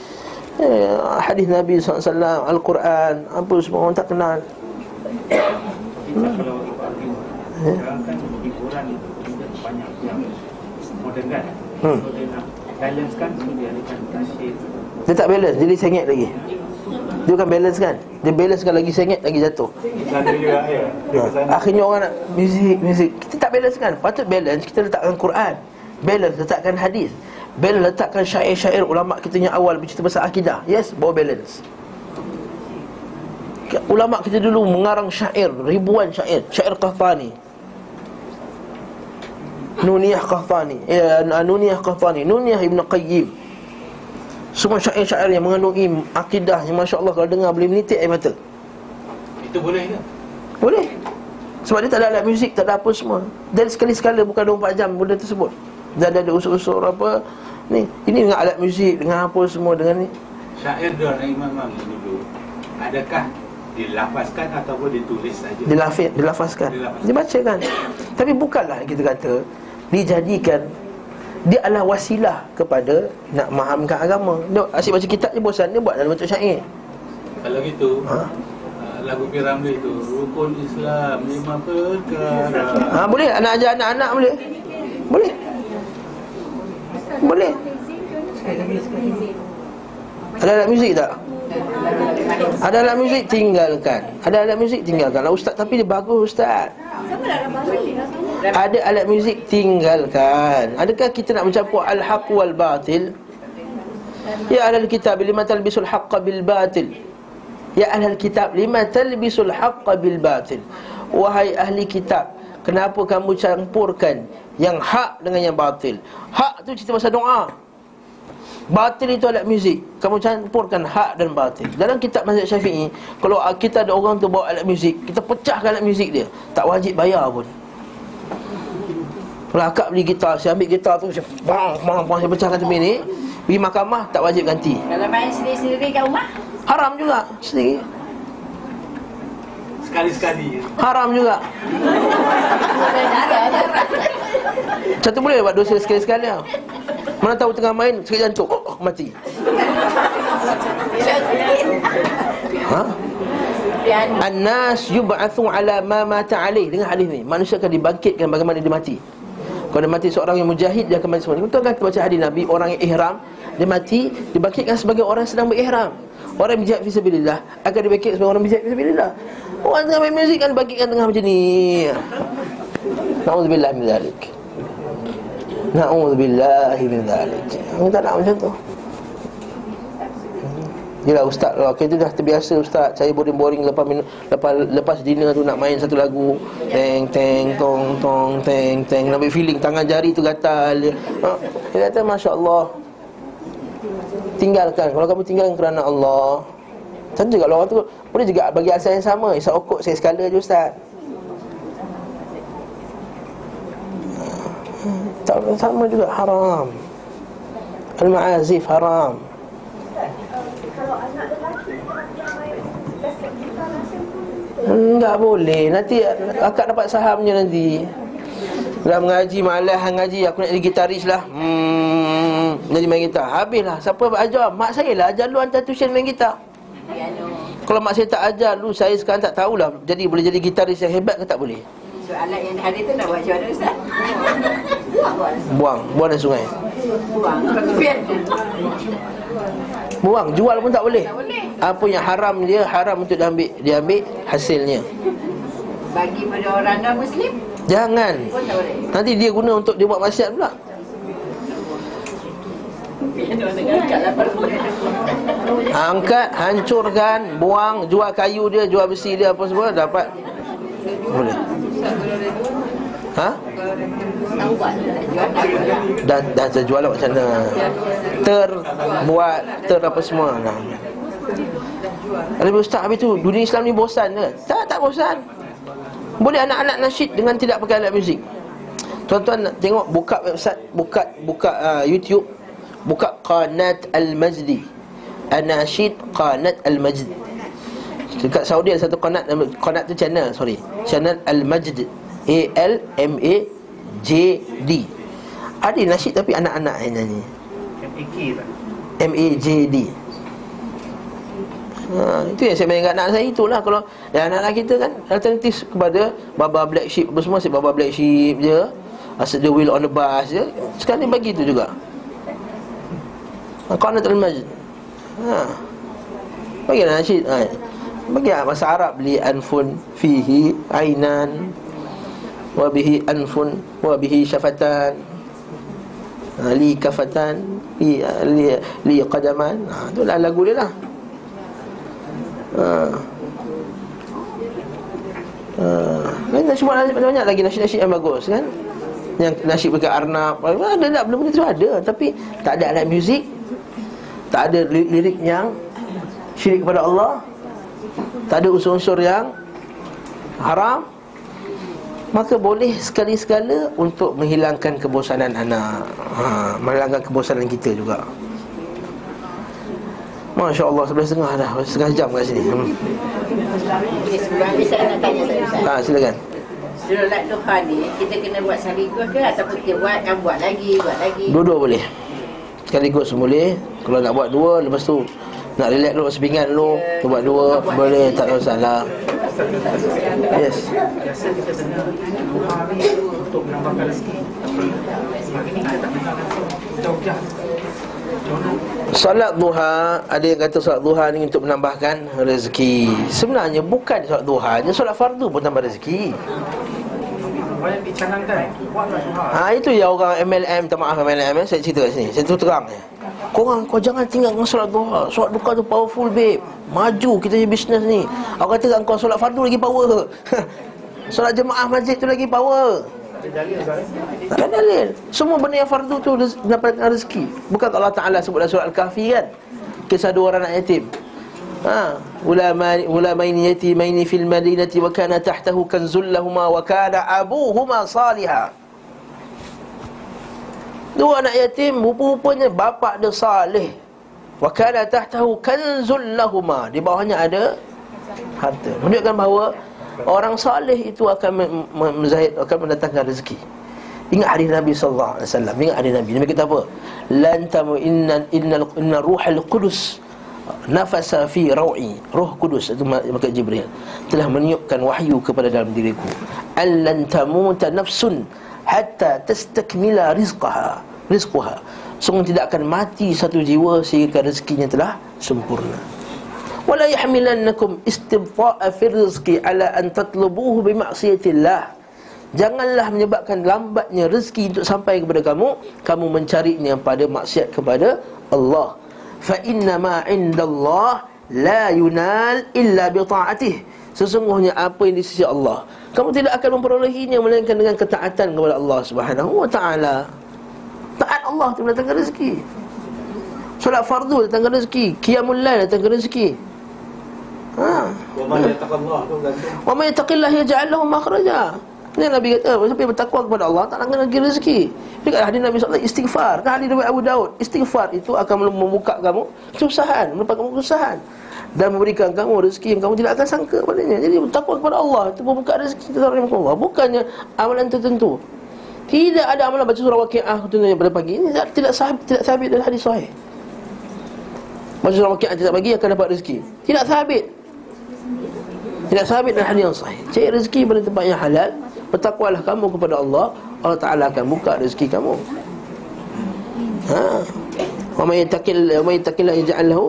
eh, Hadis Nabi SAW, Al-Quran, apa semua orang tak kenal. Kita kalau sekarang kan hiburan itu banyak yang moden kan Hmm. So dia nak balance kan So dia akan nasyid Dia tak balance, jadi sengit lagi. Dia bukan balance kan? Dia balance kan lagi sengit, lagi jatuh. Ha. Akhirnya orang nak muzik, muzik Kita tak balance kan? Patut balance, kita letakkan Quran Balance, letakkan hadis? Balance, letakkan syair-syair ulama' kita yang awal Bercerita pasal akidah? Yes, bawa balance. Ulama' kita dulu mengarang syair Ribuan syair. Syair Qahtani. Nuniyah Qahtani. Ya, Nuniyah Qahtani. Nuniyah Ibn Qayyim. Semua syair-syair yang mengandungi Akidah yang Masya Allah Kalau dengar boleh menitik air mata. Itu boleh ke? Boleh. Sebab dia tak ada alat muzik, tak ada apa semua. Dan sekali-sekala bukan 24 jam benda tersebut Dan ada unsur-unsur apa Ni, ini dengan alat muzik, dengan apa semua Dengan ni Syair orang Imam dulu Adakah dilafazkan ataupun ditulis saja? dilafaz, dilafazkan Dilafazkan. Dibacakan Tapi bukanlah kita kata Dijadikan Dia adalah wasilah kepada Nak mahamkan agama Dia asyik baca kitab je bosan Dia buat dalam bentuk syair Kalau gitu Ha? uh, Lagu Piramli itu Rukun Islam lima perkara ha, Boleh? Anak ajar anak-anak boleh? Boleh? Boleh? Ada alat muzik tak? Ada alat muzik tinggalkan Ada alat muzik tinggalkan Lah ustaz tapi dia bagus ustaz Ada alat muzik tinggalkan Adakah kita nak mencampur al-haq wal batil? Ya ahlal kitab lima talbisul haqqa bil batil Ya ahlal kitab lima talbisul haqqa bil batil Wahai ahli kitab Kenapa kamu campurkan yang hak dengan yang batil? Hak tu cerita pasal doa. Batil itu alat muzik. Kamu campurkan hak dan batil. Dalam kitab mazhab syafi'i Kalau kita ada orang tu bawa alat muzik Kita pecahkan alat muzik dia. Tak wajib bayar pun. Kalau akak beli gitar Saya ambil gitar tu Saya bang, bang, bang Saya pecahkan tepi ni. Pergi mahkamah Tak wajib ganti. Kalau main sendiri-sendiri kat rumah? Haram juga Sendiri Sekali-sekali. Haram juga. Satu boleh buat dosa sekali-sekali lah. Mana tahu tengah main Sakit jantung oh, oh, Mati. Ha? An-nas yub'athu ala ma mata alaih. Dengan hadis ni. Manusia akan dibangkitkan bagaimana dia mati. Kalau dia mati seorang yang mujahid Dia akan mati semua Kita akan baca hadis Nabi Orang yang ihram Dia mati Dibangkitkan sebagai orang yang sedang berihram. Orang berjihad fisabilillah Akan dibangkitkan sebagai orang berjihad fisabilillah Orang tengah main muzik kan Dibangkitkan tengah macam ni. Na'udzubillah min zalik. Na'udzubillah min zalik. Tak nak macam tu. Yelah ustaz. Lah Okay tu dah terbiasa ustaz. Saya boring-boring lepas minum, lepas lepas dinner tu nak main satu lagu. Teng teng tong tong teng teng. Ambil feeling. Tangan jari tu gatal. Ha? Dia kata Masya Allah Tinggalkan. Kalau kamu tinggalkan kerana Allah. Tentu juga orang tu Boleh juga bagi asal yang sama Isap okok saya sekala je ustaz. Tak sama juga haram. Al-ma'azif haram. Enggak boleh. Nanti akak dapat sahamnya nanti. Dah mengaji malas ngaji Aku nak jadi gitaris lah. Hmm Jadi main gitar. Habislah. Siapa ajar Mak saya lah. Ajar lu hantar tuition main gitar. Piano Kalau mak saya tak ajar lu Saya sekarang tak tahulah. Jadi boleh jadi gitaris yang hebat ke tak boleh? Soalan yang hari tu nak buat macam mana Ustaz? Buang Buang. Buang. Dalam sungai? Buang. Buang. Jual pun tak boleh? Apa yang haram dia Haram untuk diambil. Dia ambil hasilnya. Bagi pada orang non-Muslim? Jangan. Pun tak boleh. Nanti dia guna untuk dia buat maksiat pula Piano dengan kat lapan Angkat, hancurkan, buang, jual kayu dia, jual besi dia apa semua dapat boleh. Ha? Dah dah terjual lah macam mana? Ter buat ter apa semua. Nah. Ada ustaz habis tu dunia Islam ni bosan ke? Tak, tak bosan. Boleh anak-anak nasyid dengan tidak pakai alat muzik. Tuan-tuan tengok buka website, buka buka uh, YouTube, buka Qanat Al-Majdi. Anasyid Qanat Al-Majd. Dekat Saudi ada satu qanat qanat tu channel, sorry. Channel Al-Majd. A L M A J D. Ada nasyid tapi anak-anak yang nyanyi. MAK tak? M A J D. Ha, itu yang saya main dengan anak saya itulah kalau dan anak-anak kita kan alternatif kepada baba black sheep apa semua si baba black sheep je asyik the wheel on the bus je sekarang ni bagi tu juga Qanat al-Majd ha. bagi lah nasyid ha. bagi lah bahasa Arab li anfun fihi ainan wa bihi anfun wa bihi syafatan ha, li kafatan li, li, li qadaman ha, tu lah lagu dia lah ha. Ha. Semua banyak lagi nasyid-nasyid yang bagus kan yang nasyid dekat Arnab ada tak benda-benda tu ada tapi tak ada alat muzik tak ada li- lirik yang syirik kepada Allah. Tak ada unsur-unsur yang haram. Maka boleh sekali-sekala Untuk menghilangkan kebosanan anak. Ha, Menghilangkan kebosanan kita juga. Masya Allah, sebelah setengah dah. Setengah jam kat sini. Hmm. Ha, Silakan. Solat duha ni kita kena buat sekaligus ke ataupun kita buat kan buat lagi, buat lagi. Dua-dua boleh Sekaligus boleh Kalau nak buat dua Lepas tu Nak relax dulu Sepingan dulu Kita buat dua Boleh tak ada masalah. Yes. Solat duha Ada yang kata solat duha ni Untuk menambahkan rezeki. Sebenarnya bukan solat duha je Solat fardu pun tambah rezeki apa yang dicanangkan, buatlah. Ha itu ya orang MLM Tak maaf MLM eh, Saya cerita kat sini. Saya terus terang eh. Korang kau jangan tinggalkan solat duha. Solat duha tu powerful babe. Maju kita punya bisnes ni. Aku kata kat kau solat fardu lagi power. Solat jemaah masjid tu lagi power. Tak ada dalil Semua benda yang fardu tu Dapatkan rezeki. Bukan Allah Ta'ala sebut dalam surat Al-Kahfi kan? Kisah dua orang anak yatim Ha, ulama ulamaini yatimaini fil madinati wa kana tahtahu kanzul lahumā wa kana abuhuma salihah. Dua anak yatim rupa-rupanya bapa dia saleh. Wa kana tahtahu kanzul lahumā. Di bawahnya ada harta. Menunjukkan bahawa orang saleh itu akan menzahid akan mendatangkan rezeki. Ingat hadis Nabi sallallahu alaihi wasallam. Ingat hadis Nabi. Nabi kata apa? Lan tamu inna innal inna ruhal qudus nafasa fi rawi roh kudus itu malaikat jibril telah meniupkan wahyu kepada dalam diriku. Allan tamuta nafsun hatta tastakmila rizqaha rizquha. Sungguh tidak akan mati satu jiwa sehingga rezekinya telah sempurna. Wala yahmilannakum istibta'a fi rizqi ala an tatlubuhu bi ma'siyatillah. Janganlah menyebabkan lambatnya rezeki untuk sampai kepada kamu Kamu mencarinya pada maksiat kepada Allah Fa inna ma indallah la yunal illa bi ta'atih Sesungguhnya apa yang di sisi Allah Kamu tidak akan memperolehinya Melainkan dengan ketaatan kepada Allah subhanahu wa ta'ala. Taat Allah itu mendatangkan rezeki. Solat fardu datangkan rezeki. Qiyamul lail datangkan rezeki. Ha. Wa man Wa may yattaqillah yaj'al lahu makhraja. Ini Nabi kata, siapa yang bertakwa kepada Allah tak akan lagi rezeki. Ini kat hadis Nabi SAW, istighfar. Kan hadis riwayat Abu Daud, istighfar itu akan membuka kamu kesusahan, melupakan kamu kesusahan dan memberikan kamu rezeki yang kamu tidak akan sangka padanya. Jadi bertakwa kepada Allah itu membuka rezeki kita Allah. Bukannya amalan tertentu. Tidak ada amalan baca surah Waqiah contohnya pada pagi ini tidak tidak sahih tidak sabit dalam hadis sahih. Baca surah Waqiah tidak pagi akan dapat rezeki. Tidak sabit. Tidak sabit hadis yang sahih. Cari rezeki pada tempat yang halal, bertakwalah kamu kepada Allah, Allah Taala akan buka rezeki kamu. Ha. Wa may yattaqil wa may yattaqillah yaj'al lahu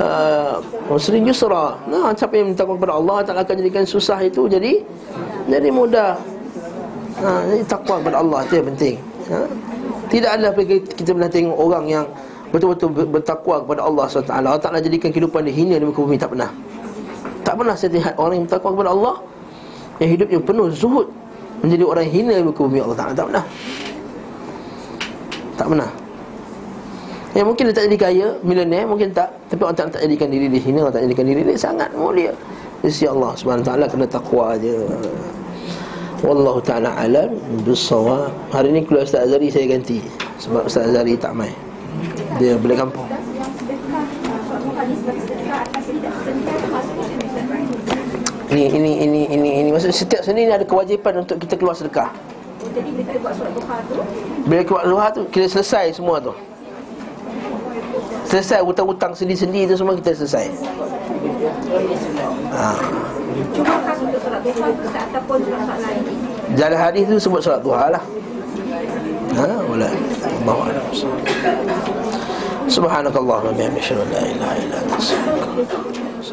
uh, usrin yusra. Nah, siapa yang bertakwa kepada Allah, Taala akan jadikan susah itu jadi jadi mudah. Ha, jadi takwa kepada Allah itu yang penting. Ha. Tidak ada kita pernah tengok orang yang betul-betul ber- bertakwa kepada Allah SWT Allah Ta'ala jadikan kehidupan dia hina di muka bumi Tak pernah Tak pernah saya lihat orang yang bertakwa kepada Allah Yang hidupnya penuh zuhud Menjadi orang hina di muka bumi Allah Ta'ala. Tak pernah. Tak pernah. Ya mungkin dia tak jadi kaya, milioner mungkin tak. Tapi Allah Ta'ala tak jadikan diri dia hina Allah tak jadikan diri dia sangat mulia. Di sisi Allah Ta'ala kena takwa je Wallahu ta'ala alam Bisawab. Hari ni keluar Ustaz Azari saya ganti. Sebab Ustaz Azari tak main. Dia balik kampung Yang sedekah, suatu hadis bersedekah atas tidak sedekah termasuk Ustaz. Ini ini ini ini ini maksud setiap Senin ada kewajipan untuk kita keluar sedekah. Jadi bila kita buat solat duha tu, Bila keluar luar tu kita selesai semua tu. Selesai hutang-hutang sendi-sendi tu semua kita selesai. Ha. cuma khas untuk solat duha tu ataupun solat lain. Jalan hadis tu sebut solat duha lah. Ha, wala. Allahu a'lam. Subhanakallahumma bihamdika la ilaha illa anta astaghfiruka